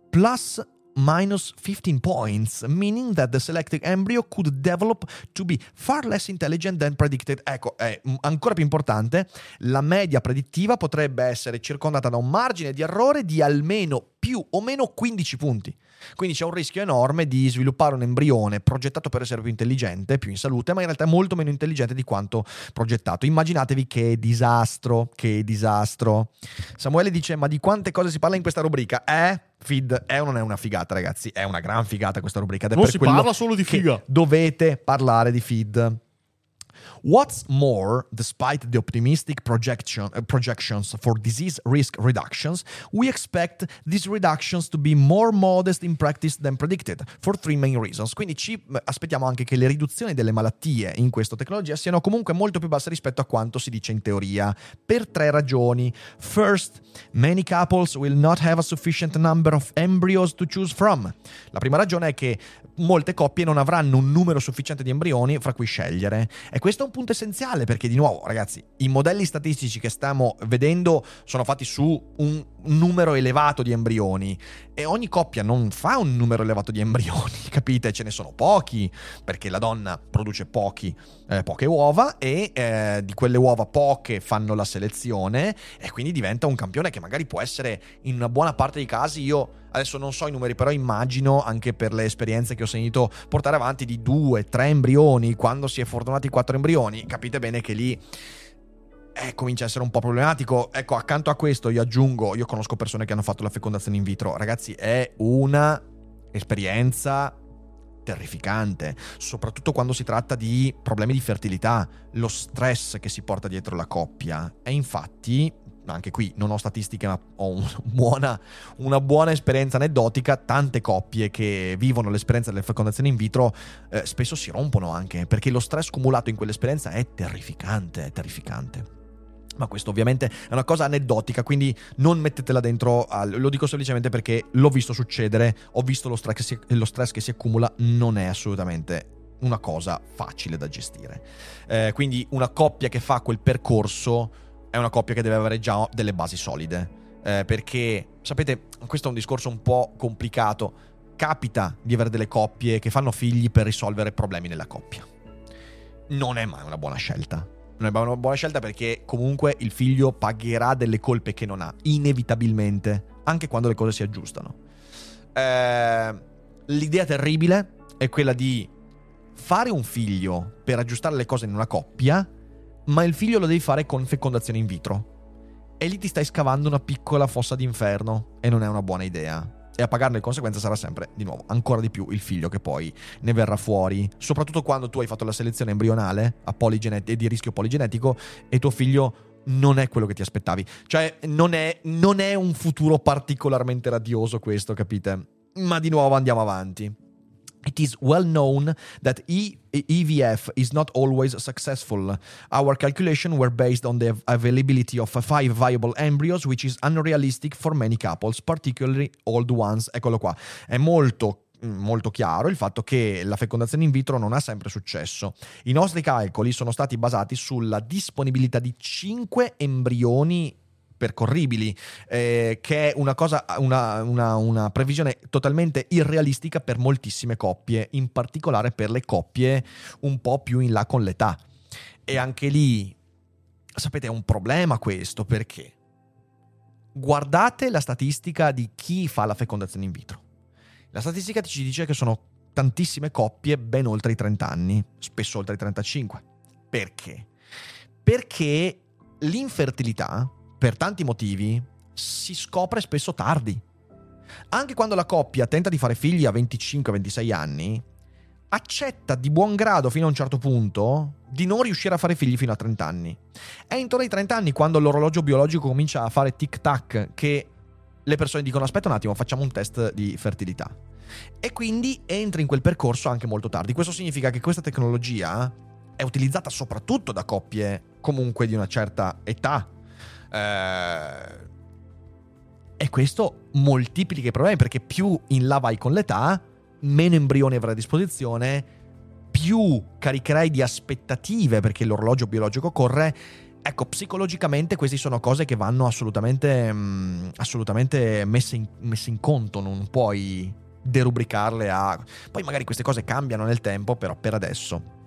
plus minus 15 points, meaning that the selected embryo could develop to be far less intelligent than predicted. Ecco, è ancora più importante, la media predittiva potrebbe essere circondata da un margine di errore di almeno più o meno 15 punti. Quindi c'è un rischio enorme di sviluppare un embrione progettato per essere più intelligente, più in salute, ma in realtà è molto meno intelligente di quanto progettato. Immaginatevi che disastro, che disastro. Samuele dice, ma di quante cose si parla in questa rubrica? Eh? Feed è o non è una figata, ragazzi? È una gran figata questa rubrica. Ed Non si parla solo di figa. Dovete parlare di feed. What's more, despite the optimistic projection, uh, projections for disease risk reductions, we expect these reductions to be more modest in practice than predicted for three main reasons. Quindi ci eh, aspettiamo anche che le riduzioni delle malattie in questa tecnologia siano comunque molto più basse rispetto a quanto si dice in teoria, per tre ragioni. First, many couples will not have a sufficient number of embryos to choose from. La prima ragione è che molte coppie non avranno un numero sufficiente di embrioni fra cui scegliere. E questo è un punto essenziale perché, di nuovo, ragazzi, i modelli statistici che stiamo vedendo sono fatti su un numero elevato di embrioni e ogni coppia non fa un numero elevato di embrioni, capite? Ce ne sono pochi perché la donna produce pochi, eh, poche uova e eh, di quelle uova poche fanno la selezione e quindi diventa un campione che magari può essere in una buona parte dei casi io adesso non so i numeri, però immagino anche per le esperienze che ho sentito portare avanti di due, tre embrioni, quando si è fortunati quattro embrioni, capite bene che lì eh, comincia a essere un po' problematico. Ecco, accanto a questo io aggiungo, io conosco persone che hanno fatto la fecondazione in vitro, ragazzi, è una esperienza terrificante, soprattutto quando si tratta di problemi di fertilità, lo stress che si porta dietro la coppia. E infatti anche qui non ho statistiche, ma ho una buona, una buona esperienza aneddotica. Tante coppie che vivono l'esperienza delle fecondazioni in vitro eh, spesso si rompono anche perché lo stress cumulato in quell'esperienza è terrificante, è terrificante. Ma questo ovviamente è una cosa aneddotica, quindi non mettetela dentro. Al... Lo dico semplicemente perché l'ho visto succedere, ho visto lo stress, si... lo stress che si accumula, non è assolutamente una cosa facile da gestire. Eh, quindi una coppia che fa quel percorso è una coppia che deve avere già delle basi solide. Eh, perché, sapete, questo è un discorso un po' complicato. Capita di avere delle coppie che fanno figli per risolvere problemi nella coppia. Non è mai una buona scelta. Non è una buona scelta perché comunque il figlio pagherà delle colpe che non ha, inevitabilmente, anche quando le cose si aggiustano. Eh, l'idea terribile è quella di fare un figlio per aggiustare le cose in una coppia ma il figlio lo devi fare con fecondazione in vitro. E lì ti stai scavando una piccola fossa d'inferno e non è una buona idea. E a pagarne le conseguenze sarà sempre, di nuovo, ancora di più il figlio che poi ne verrà fuori. Soprattutto quando tu hai fatto la selezione embrionale a poligenet- e di rischio poligenetico e tuo figlio non è quello che ti aspettavi. Cioè, non è, non è un futuro particolarmente radioso questo, capite? Ma di nuovo andiamo avanti. It is well known that e- EVF is not always successful. Our calculations were based on the availability of five viable embryos, which is unrealistic for many couples, particularly old ones. Eccolo qua. È molto molto chiaro il fatto che la fecondazione in vitro non ha sempre successo. I nostri calcoli sono stati basati sulla disponibilità di 5 embrioni percorribili, eh, che è una cosa, una, una, una, previsione totalmente irrealistica per moltissime coppie, in particolare per le coppie un po' più in là con l'età. E anche lì, sapete, è un problema questo perché guardate la statistica di chi fa la fecondazione in vitro. La statistica ci dice che sono tantissime coppie ben oltre i 30 anni, spesso oltre i 35. Perché? Perché l'infertilità per tanti motivi, si scopre spesso tardi. Anche quando la coppia tenta di fare figli a 25-26 anni, accetta di buon grado fino a un certo punto di non riuscire a fare figli fino a 30 anni. È intorno ai 30 anni quando l'orologio biologico comincia a fare tic-tac che le persone dicono aspetta un attimo, facciamo un test di fertilità. E quindi entra in quel percorso anche molto tardi. Questo significa che questa tecnologia è utilizzata soprattutto da coppie comunque di una certa età, eh, e questo moltiplica i problemi perché più in là vai con l'età, meno embrioni avrai a disposizione, più caricherai di aspettative perché l'orologio biologico corre. Ecco, psicologicamente queste sono cose che vanno assolutamente, mh, mm, assolutamente messe, in, messe in conto, non puoi derubricarle a... Poi magari queste cose cambiano nel tempo, però per adesso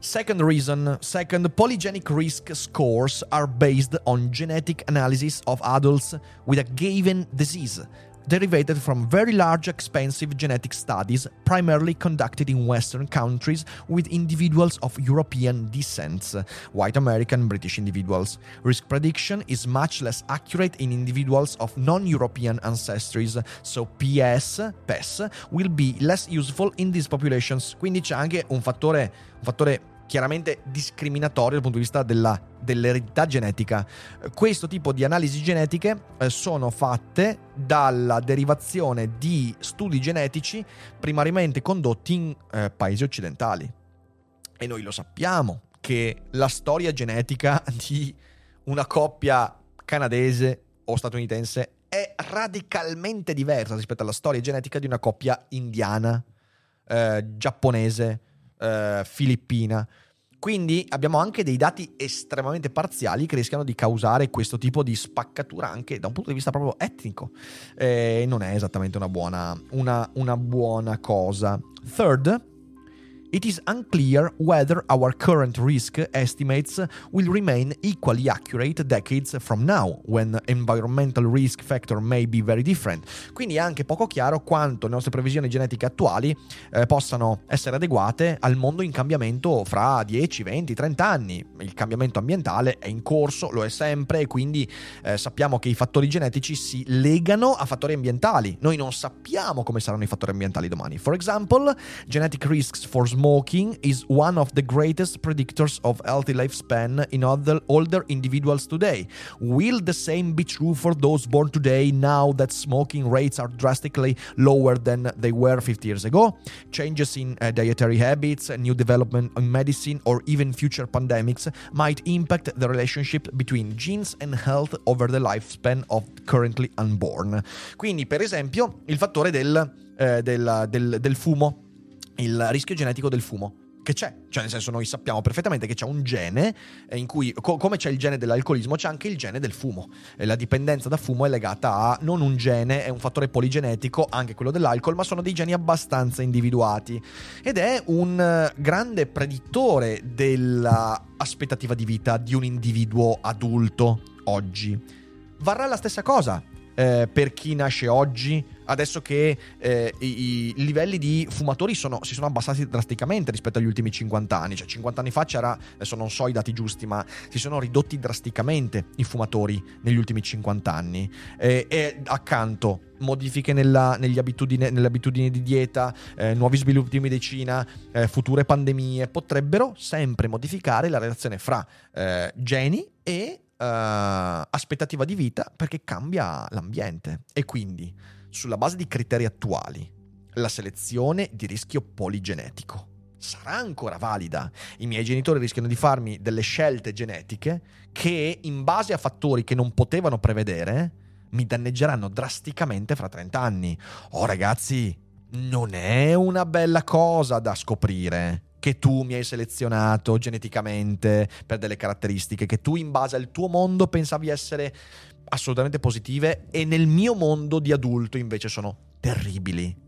Second reason, second, polygenic risk scores are based on genetic analysis of adults with a given disease. Derivated from very large, expensive genetic studies, primarily conducted in Western countries with individuals of European descent, white American, British individuals. Risk prediction is much less accurate in individuals of non European ancestries, so PS, PES, will be less useful in these populations. Quindi c'è anche un fattore, un fattore chiaramente discriminatorio dal punto di vista della, dell'eredità genetica. Questo tipo di analisi genetiche eh, sono fatte dalla derivazione di studi genetici primariamente condotti in eh, paesi occidentali. E noi lo sappiamo che la storia genetica di una coppia canadese o statunitense è radicalmente diversa rispetto alla storia genetica di una coppia indiana, eh, giapponese, eh, filippina. Quindi abbiamo anche dei dati estremamente parziali che rischiano di causare questo tipo di spaccatura anche da un punto di vista proprio etnico. E non è esattamente una buona, una, una buona cosa. Third, It is unclear whether our current risk estimates will remain equally accurate decades from now, when environmental risk factor may be very different. Quindi è anche poco chiaro quanto le nostre previsioni genetiche attuali eh, possano essere adeguate al mondo in cambiamento fra 10, 20, 30 anni. Il cambiamento ambientale è in corso, lo è sempre, e quindi eh, sappiamo che i fattori genetici si legano a fattori ambientali. Noi non sappiamo come saranno i fattori ambientali domani. For example, genetic risks for smoking is one of the greatest predictors of healthy lifespan in other older individuals today. Will the same be true for those born today now that smoking rates are drastically lower than they were 50 years ago? Changes in uh, dietary habits, new development in medicine, or even future pandemics might impact the relationship between genes and health over the lifespan of currently unborn. Quindi, per esempio, il fattore del, eh, del, del, del fumo il rischio genetico del fumo. Che c'è, cioè nel senso noi sappiamo perfettamente che c'è un gene in cui, co- come c'è il gene dell'alcolismo, c'è anche il gene del fumo. E la dipendenza da fumo è legata a non un gene, è un fattore poligenetico, anche quello dell'alcol, ma sono dei geni abbastanza individuati. Ed è un grande predittore dell'aspettativa di vita di un individuo adulto oggi. Varrà la stessa cosa eh, per chi nasce oggi, adesso che eh, i, i, livelli di fumatori sono, si sono abbassati drasticamente rispetto agli ultimi 50 anni. Cioè 50 anni fa c'era, adesso non so i dati giusti, ma si sono ridotti drasticamente i fumatori negli ultimi 50 anni. Eh, e accanto modifiche nella, abitudine, nelle abitudini di dieta, eh, nuovi sviluppi di medicina, eh, future pandemie, potrebbero sempre modificare la relazione fra eh, geni e aspettativa di vita perché cambia l'ambiente e quindi sulla base di criteri attuali la selezione di rischio poligenetico sarà ancora valida. I miei genitori rischiano di farmi delle scelte genetiche che in base a fattori che non potevano prevedere mi danneggeranno drasticamente fra 30 anni. Oh ragazzi, non è una bella cosa da scoprire che tu mi hai selezionato geneticamente per delle caratteristiche, che tu in base al tuo mondo pensavi essere assolutamente positive e nel mio mondo di adulto invece sono terribili.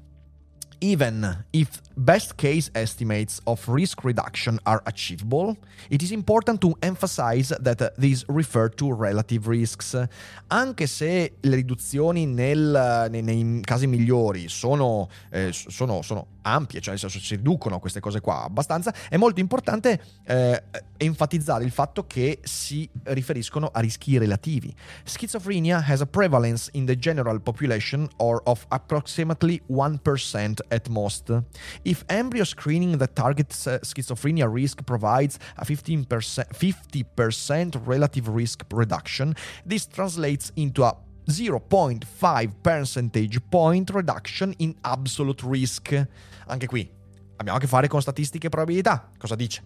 Even if best case estimates of risk reduction are achievable, it is important to emphasize that these refer to relative risks. Anche se le riduzioni nel, nei, nei, casi migliori sono, eh, sono, sono, ampie, cioè si riducono queste cose qua abbastanza, è molto importante eh, enfatizzare il fatto che si riferiscono a rischi relativi. Schizophrenia has a prevalence in the general population or of approximately 1% at most. If embryo screening that targets uh, schizophrenia risk provides a 15%, 50% relative risk reduction, this translates into a 0.5 percentage point reduction in absolute risk. Anche qui abbiamo a che fare con statistiche e probabilità. Cosa dice?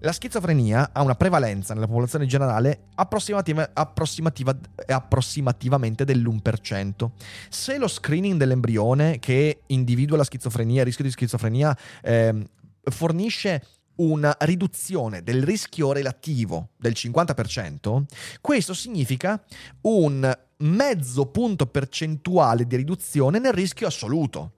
La schizofrenia ha una prevalenza nella popolazione generale approssimativa, approssimativa, approssimativamente dell'1%. Se lo screening dell'embrione che individua la schizofrenia, il rischio di schizofrenia, eh, fornisce una riduzione del rischio relativo del 50%, questo significa un mezzo punto percentuale di riduzione nel rischio assoluto.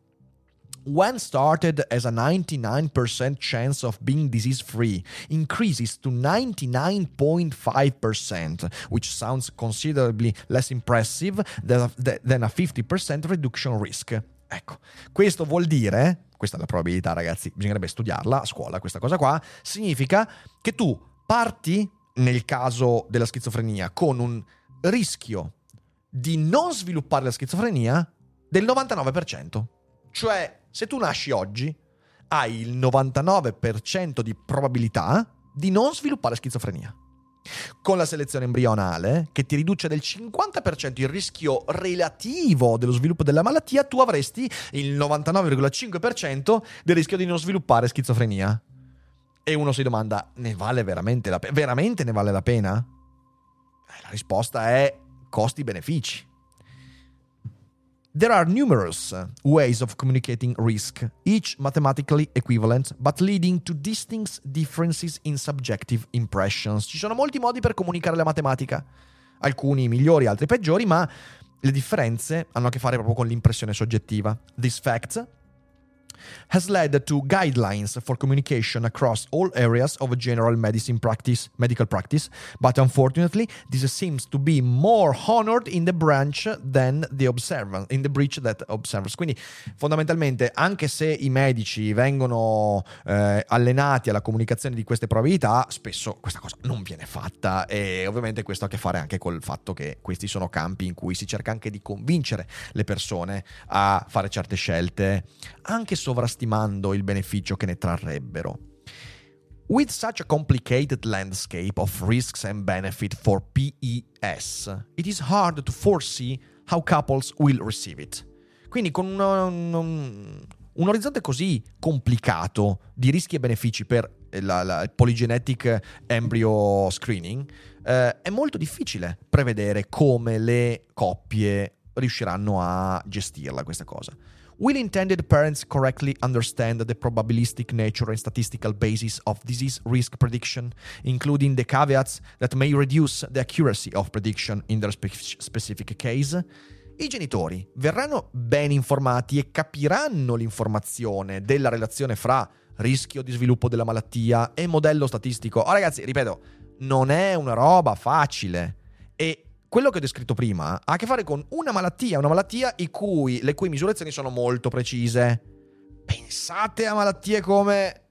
When started as a 99% chance of being disease free, increases to 99.5%, which sounds considerably less impressive than a 50% reduction risk. Ecco, questo vuol dire, questa è la probabilità ragazzi, bisognerebbe studiarla a scuola questa cosa qua, significa che tu parti, nel caso della schizofrenia, con un rischio di non sviluppare la schizofrenia del 99%. Cioè, se tu nasci oggi, hai il 99% di probabilità di non sviluppare schizofrenia. Con la selezione embrionale, che ti riduce del 50% il rischio relativo dello sviluppo della malattia, tu avresti il 99,5% del rischio di non sviluppare schizofrenia. E uno si domanda, ne vale veramente la pena? Veramente ne vale la pena? Eh, la risposta è costi-benefici. There are numerous ways of communicating risk, each mathematically equivalent, but leading to distinct differences in subjective impressions. Ci sono molti modi per comunicare la matematica, alcuni migliori, altri peggiori, ma le differenze hanno a che fare proprio con l'impressione soggettiva. This fact has led to guidelines for communication across all areas of general medicine practice, medical practice, but unfortunately, this seems to be more honored in the branch than the observance, in the breach that observes. Quindi, fondamentalmente, anche se i medici vengono eh, allenati alla comunicazione di queste probabilità, spesso questa cosa non viene fatta e ovviamente questo ha a che fare anche col fatto che questi sono campi in cui si cerca anche di convincere le persone a fare certe scelte, anche sovrastimando il beneficio che ne trarrebbero. With such a complicated landscape of risks and benefit for PES, it is hard to foresee how couples will receive it. Quindi con un, un, un orizzonte così complicato di rischi e benefici per la, la, il polygenetic embryo screening, eh, è molto difficile prevedere come le coppie riusciranno a gestirla questa cosa. Will intended parents correctly understand the probabilistic nature and statistical basis of disease risk prediction, including the caveats that may reduce the accuracy of prediction in their spe- specific case? I genitori verranno ben informati e capiranno l'informazione della relazione fra rischio di sviluppo della malattia e modello statistico. Oh, ragazzi, ripeto, non è una roba facile e quello che ho descritto prima ha a che fare con una malattia, una malattia cui, le cui misurazioni sono molto precise. Pensate a malattie come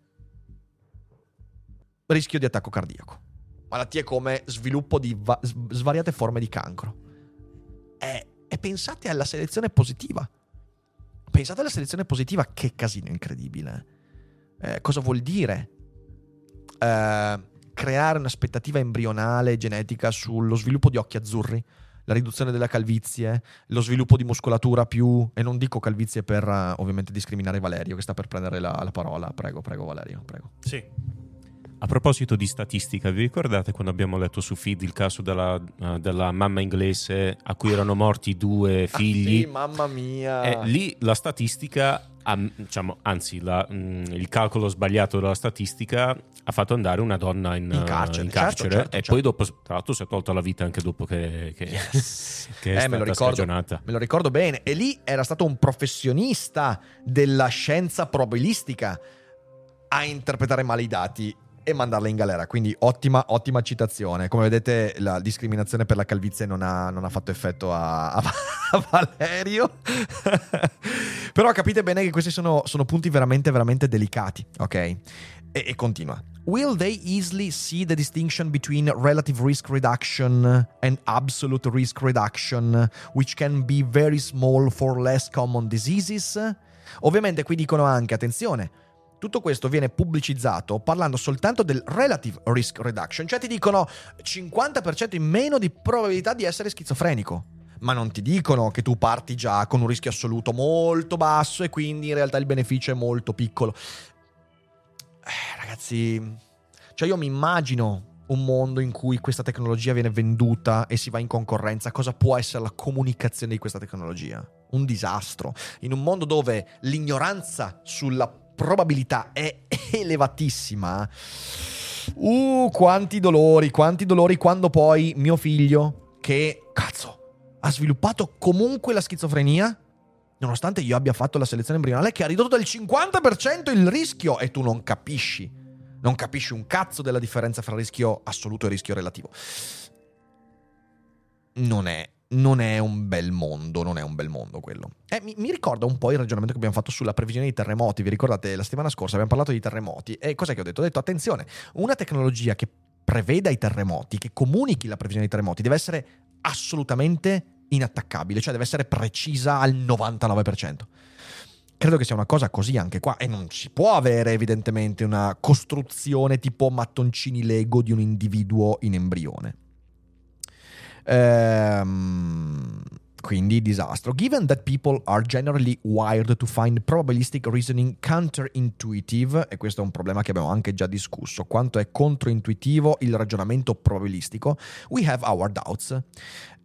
rischio di attacco cardiaco, malattie come sviluppo di va- svariate forme di cancro. E, e pensate alla selezione positiva. Pensate alla selezione positiva, che casino incredibile. Eh, cosa vuol dire? Eh, creare un'aspettativa embrionale genetica sullo sviluppo di occhi azzurri, la riduzione della calvizie, lo sviluppo di muscolatura più... e non dico calvizie per uh, ovviamente discriminare Valerio che sta per prendere la, la parola. Prego, prego Valerio, prego. Sì. A proposito di statistica, vi ricordate quando abbiamo letto su feed il caso della, uh, della mamma inglese a cui erano morti due figli? Ah, sì, mamma mia. Eh, lì la statistica, diciamo, anzi la, mm, il calcolo sbagliato della statistica ha fatto andare una donna in, in carcere, in carcere certo, certo, e certo. poi dopo, tra l'altro, si è tolta la vita anche dopo che, che, yes. che è eh, stata me lo ricordo, scagionata. Me lo ricordo bene. E lì era stato un professionista della scienza probabilistica a interpretare male i dati e mandarla in galera. Quindi ottima, ottima citazione. Come vedete, la discriminazione per la calvizie non ha, non ha fatto effetto a, a, a Valerio. Però capite bene che questi sono, sono punti veramente, veramente delicati. Ok? E, e continua. Will they easily see the distinction between relative risk reduction and absolute risk reduction, which can be very small for less common diseases? Ovviamente qui dicono anche, attenzione, tutto questo viene pubblicizzato parlando soltanto del relative risk reduction, cioè ti dicono 50% in meno di probabilità di essere schizofrenico. Ma non ti dicono che tu parti già con un rischio assoluto molto basso e quindi in realtà il beneficio è molto piccolo. Eh, ragazzi, cioè io mi immagino un mondo in cui questa tecnologia viene venduta e si va in concorrenza, cosa può essere la comunicazione di questa tecnologia? Un disastro. In un mondo dove l'ignoranza sulla probabilità è elevatissima, uh, quanti dolori, quanti dolori quando poi mio figlio, che cazzo, ha sviluppato comunque la schizofrenia, nonostante io abbia fatto la selezione embrionale, che ha ridotto del 50% il rischio e tu non capisci. Non capisci un cazzo della differenza fra rischio assoluto e rischio relativo. Non è non è un bel mondo, non è un bel mondo quello. Eh, mi, mi, ricorda un po' il ragionamento che abbiamo fatto sulla previsione dei terremoti. Vi ricordate la settimana scorsa abbiamo parlato di terremoti e cos'è che ho detto? Ho detto attenzione, una tecnologia che preveda i terremoti, che comunichi la previsione dei terremoti, deve essere assolutamente inattaccabile, cioè deve essere precisa al 99%. Credo che sia una cosa così anche qua e non si può avere evidentemente una costruzione tipo mattoncini Lego di un individuo in embrione. Ehm, quindi disastro. Given that people are generally wired to find probabilistic reasoning counterintuitive, e questo è un problema che abbiamo anche già discusso, quanto è controintuitivo il ragionamento probabilistico, we have our doubts.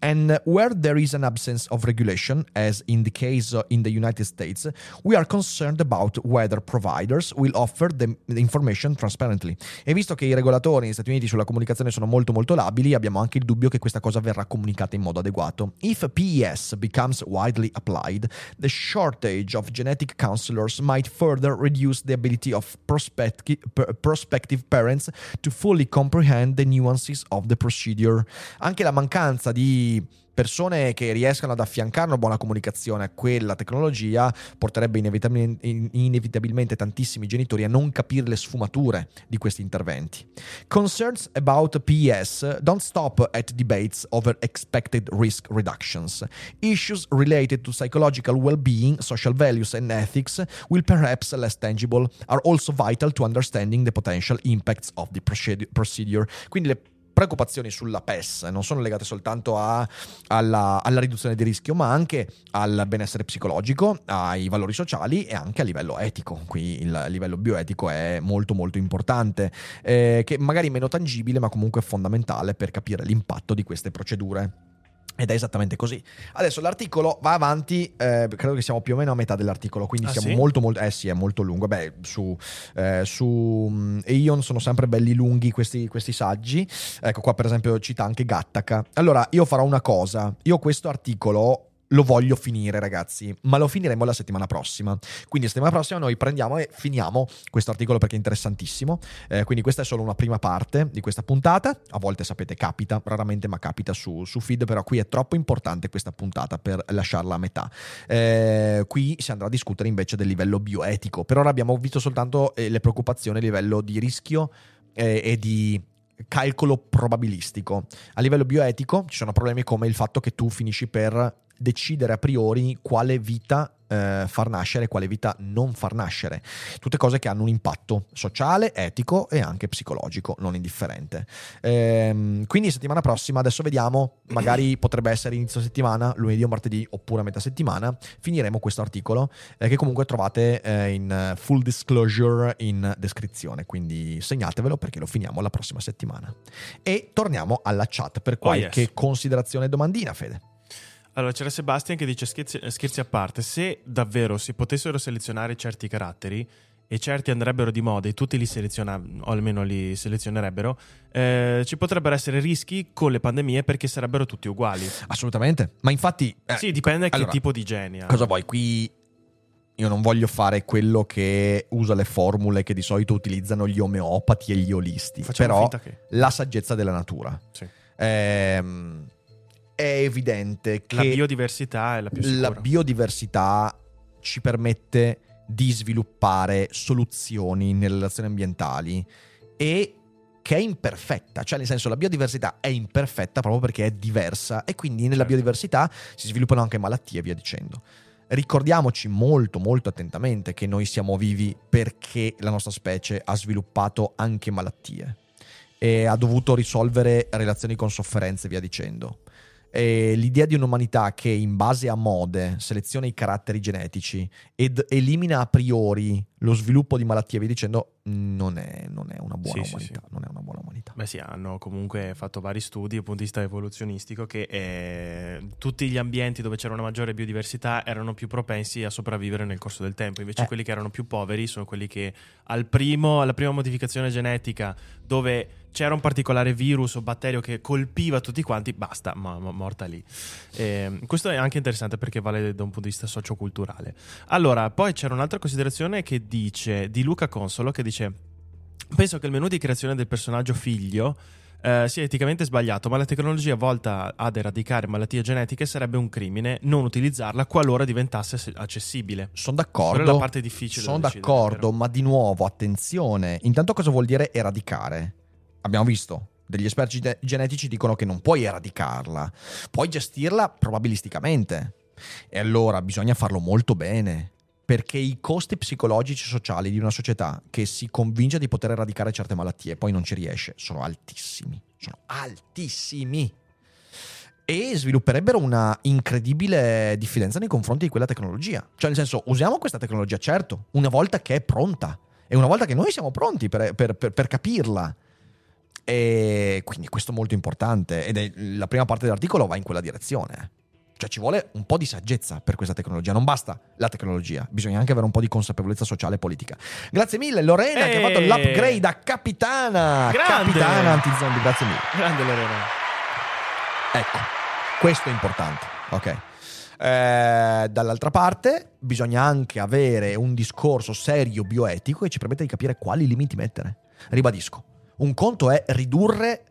And where there is an absence of regulation, as in the case in the United States, we are concerned about whether providers will offer the information transparently. E visto che i regolatori negli Stati Uniti sulla comunicazione sono molto molto labili, abbiamo anche il dubbio che questa cosa verrà comunicata in modo adeguato. If PES becomes widely applied, the shortage of genetic counselors might further reduce the ability of prospective parents to fully comprehend the nuances of the procedure. Anche la mancanza di persone che riescano ad affiancare una buona comunicazione a quella tecnologia porterebbe inevitabilmente, inevitabilmente, tantissimi genitori a non capire le sfumature di questi interventi. Concerns about PES don't stop at debates over expected risk reductions. Issues related to psychological well-being, social values and ethics, will perhaps less tangible, are also vital to understanding the potential impacts of the procedure. Quindi le preoccupazioni sulla PES non sono legate soltanto a, alla, alla, riduzione di rischio, ma anche al benessere psicologico, ai valori sociali e anche a livello etico. Qui il livello bioetico è molto molto importante, eh, che magari meno tangibile, ma comunque fondamentale per capire l'impatto di queste procedure. Ed è esattamente così. Adesso l'articolo va avanti, eh, credo che siamo piamo o meno a metà dell'articolo, quindi ah, siamo sì? molto, molto. Eh sì, è molto lungo. Beh, su, eh, su um, Eion sono sempre belli lunghi questi, questi, saggi. Ecco, qua per esempio cita anche Gattaca. Allora, io farò una cosa. Io questo articolo lo voglio finire, ragazzi, ma lo finiremo la settimana prossima. Quindi, la settimana prossima noi prendiamo e finiamo questo articolo perché è interessantissimo. Eh, quindi, questa è solo una prima parte di questa puntata. A volte, sapete, capita, raramente, ma capita su, su feed. Però, qui è troppo importante questa puntata per lasciarla a metà. Eh, qui si andrà a discutere invece del livello bioetico. Per ora abbiamo visto soltanto eh, le preoccupazioni a livello di rischio eh, e di calcolo probabilistico. A livello bioetico ci sono problemi come il fatto che tu finisci per decidere a priori quale vita eh, far nascere e quale vita non far nascere. Tutte cose che hanno un impatto sociale, etico e anche psicologico, non indifferente. Ehm, quindi settimana prossima, adesso vediamo, magari potrebbe essere inizio settimana, lunedì o martedì, oppure a metà settimana, finiremo questo articolo eh, che comunque trovate eh, in full disclosure in descrizione, quindi segnatevelo perché lo finiamo la prossima settimana. E torniamo alla chat per qualche oh yes. considerazione domandina, Fede. Allora, c'era Sebastian che dice scherzi, scherzi, a parte, se davvero si potessero selezionare certi caratteri e certi andrebbero di moda e tutti li selezionano, o almeno li selezionerebbero, eh, ci potrebbero essere rischi con le pandemie perché sarebbero tutti uguali. Assolutamente, ma infatti... Eh, sì, dipende da allora, che tipo di genia. Cosa vuoi? Qui io non voglio fare quello che usa le formule che di solito utilizzano gli omeopati e gli olisti, Facciamo però la saggezza della natura. Sì. Ehm è evidente che la biodiversità è la più sicura. La biodiversità ci permette di sviluppare soluzioni nelle relazioni ambientali e che è imperfetta, cioè nel senso la biodiversità è imperfetta proprio perché è diversa e quindi nella certo. biodiversità si sviluppano anche malattie e via dicendo. Ricordiamoci molto molto attentamente che noi siamo vivi perché la nostra specie ha sviluppato anche malattie e ha dovuto risolvere relazioni con sofferenze e via dicendo E l'idea di un'umanità che in base a mode seleziona i caratteri genetici ed elimina a priori lo sviluppo di malattie, vi dicendo, non è, non è una buona Sì, sì, umanità. sì. Non è una buona umanità. Beh sì, hanno comunque fatto vari studi dal punto di vista evoluzionistico che eh, tutti gli ambienti dove c'era una maggiore biodiversità erano più propensi a sopravvivere nel corso del tempo, invece Eh. quelli che erano più poveri sono quelli che al primo, alla prima modificazione genetica dove c'era un particolare virus o batterio che colpiva tutti quanti, basta, ma, ma- morta lì. Eh, questo è anche interessante perché vale da un punto di vista socioculturale. Allora, poi c'era un'altra considerazione che dice, di Luca Consolo, che dice... Penso che il menu di creazione del personaggio figlio eh, sia eticamente sbagliato, ma la tecnologia volta ad eradicare malattie genetiche sarebbe un crimine non utilizzarla qualora diventasse se- accessibile. Sono Quella d'accordo. è la parte difficile Sono d'accordo, ma di nuovo, attenzione. Intanto cosa vuol dire eradicare? Abbiamo visto. Degli esperti ge- genetici dicono che non puoi eradicarla, puoi gestirla probabilisticamente. E allora bisogna farlo molto bene. Perché i costi psicologici e sociali di una società che si convince di poter eradicare certe malattie e poi non ci riesce sono altissimi. Sono altissimi. E svilupperebbero una incredibile diffidenza nei confronti di quella tecnologia. Cioè, nel senso, usiamo questa tecnologia, certo, una volta che è pronta. E una volta che noi siamo pronti per, per- per- per capirla. E quindi questo è molto importante. Ed è la prima parte dell'articolo va in quella direzione. Cioè ci vuole un po' di saggezza per questa tecnologia, non basta la tecnologia, bisogna anche avere un po' di consapevolezza sociale e politica. Grazie mille Lorena che ha fatto Eh. l'upgrade a capitana. Grande. Capitana anti-zombie, grazie mille. Grande Lorena. Ecco, questo è importante. Ok. Eh, dall'altra parte, bisogna anche avere un discorso serio bioetico che ci permetta di capire quali limiti mettere. Ribadisco, un conto è ridurre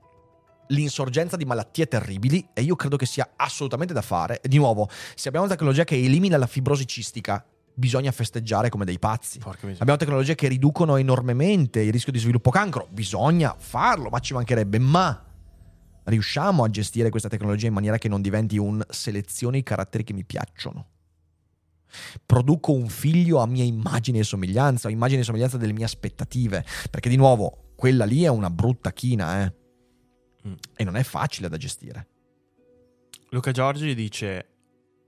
l'insorgenza di malattie terribili e io credo che sia assolutamente da fare. E di nuovo, se abbiamo una tecnologia che elimina la fibrosi cistica, bisogna festeggiare come dei pazzi. Abbiamo tecnologie che riducono enormemente il rischio di sviluppo cancro, bisogna farlo, ma ci mancherebbe, ma riusciamo a gestire questa tecnologia in maniera che non diventi un selezione i caratteri che mi piacciono. Produco un figlio a mia immagine e somiglianza, o immagine e somiglianza delle mie aspettative, perché di nuovo, quella lì è una brutta china, eh. Mm. E non è facile da gestire. Luca Giorgi dice: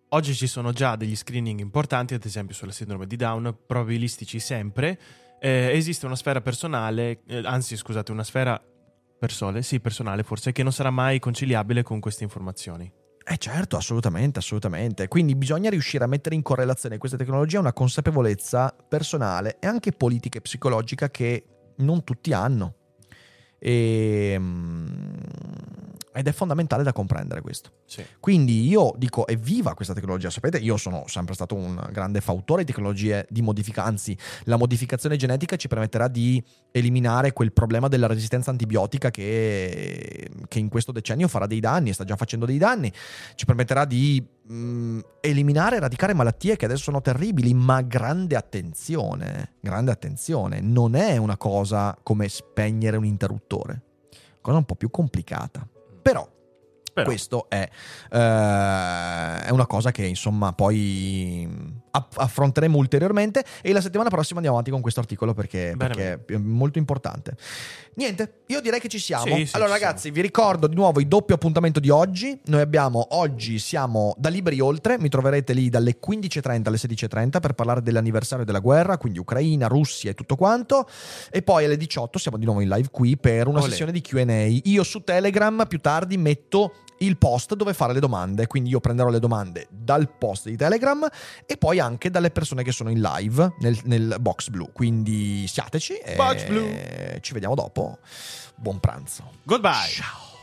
Oggi ci sono già degli screening importanti, ad esempio sulla sindrome di Down, probabilistici sempre. Eh, esiste una sfera personale, eh, anzi, scusate, una sfera persone, sì, personale forse, che non sarà mai conciliabile con queste informazioni. Eh certo, assolutamente, assolutamente. Quindi bisogna riuscire a mettere in correlazione questa tecnologia una consapevolezza personale e anche politica e psicologica che non tutti hanno. E, mm, ed è fondamentale da comprendere questo. Sì. Quindi io dico evviva questa tecnologia, sapete, io sono sempre stato un grande fautore di tecnologie di modifica, anzi la modificazione genetica ci permetterà di eliminare quel problema della resistenza antibiotica che, che in questo decennio farà dei danni e sta già facendo dei danni, ci permetterà di mh, eliminare, eradicare malattie che adesso sono terribili, ma grande attenzione, grande attenzione, non è una cosa come spegnere un interruttore, cosa un po' più complicata. Però Però, questo è, eh, è una cosa che insomma poi aff- affronteremo ulteriormente e la settimana prossima andiamo avanti con questo articolo perché, Bene, perché è molto importante. Niente, io direi che ci siamo. Sì, sì, allora ci ragazzi, vi ricordo di nuovo il doppio appuntamento di oggi. Noi abbiamo oggi siamo da Liberi Oltre, mi troverete lì dalle 15.30 alle 16.30 per parlare dell'anniversario della guerra, quindi Ucraina, Russia e tutto quanto. E poi alle 18 siamo di nuovo in live qui per una Olè. sessione di Q&A. Io su Telegram più tardi metto il post dove fare le domande, quindi io prenderò le domande dal post di Telegram e poi anche dalle persone che sono in live nel, nel box blu. Quindi siateci e Box blu. ci vediamo dopo. Buon pranzo. goodbye. Ciao.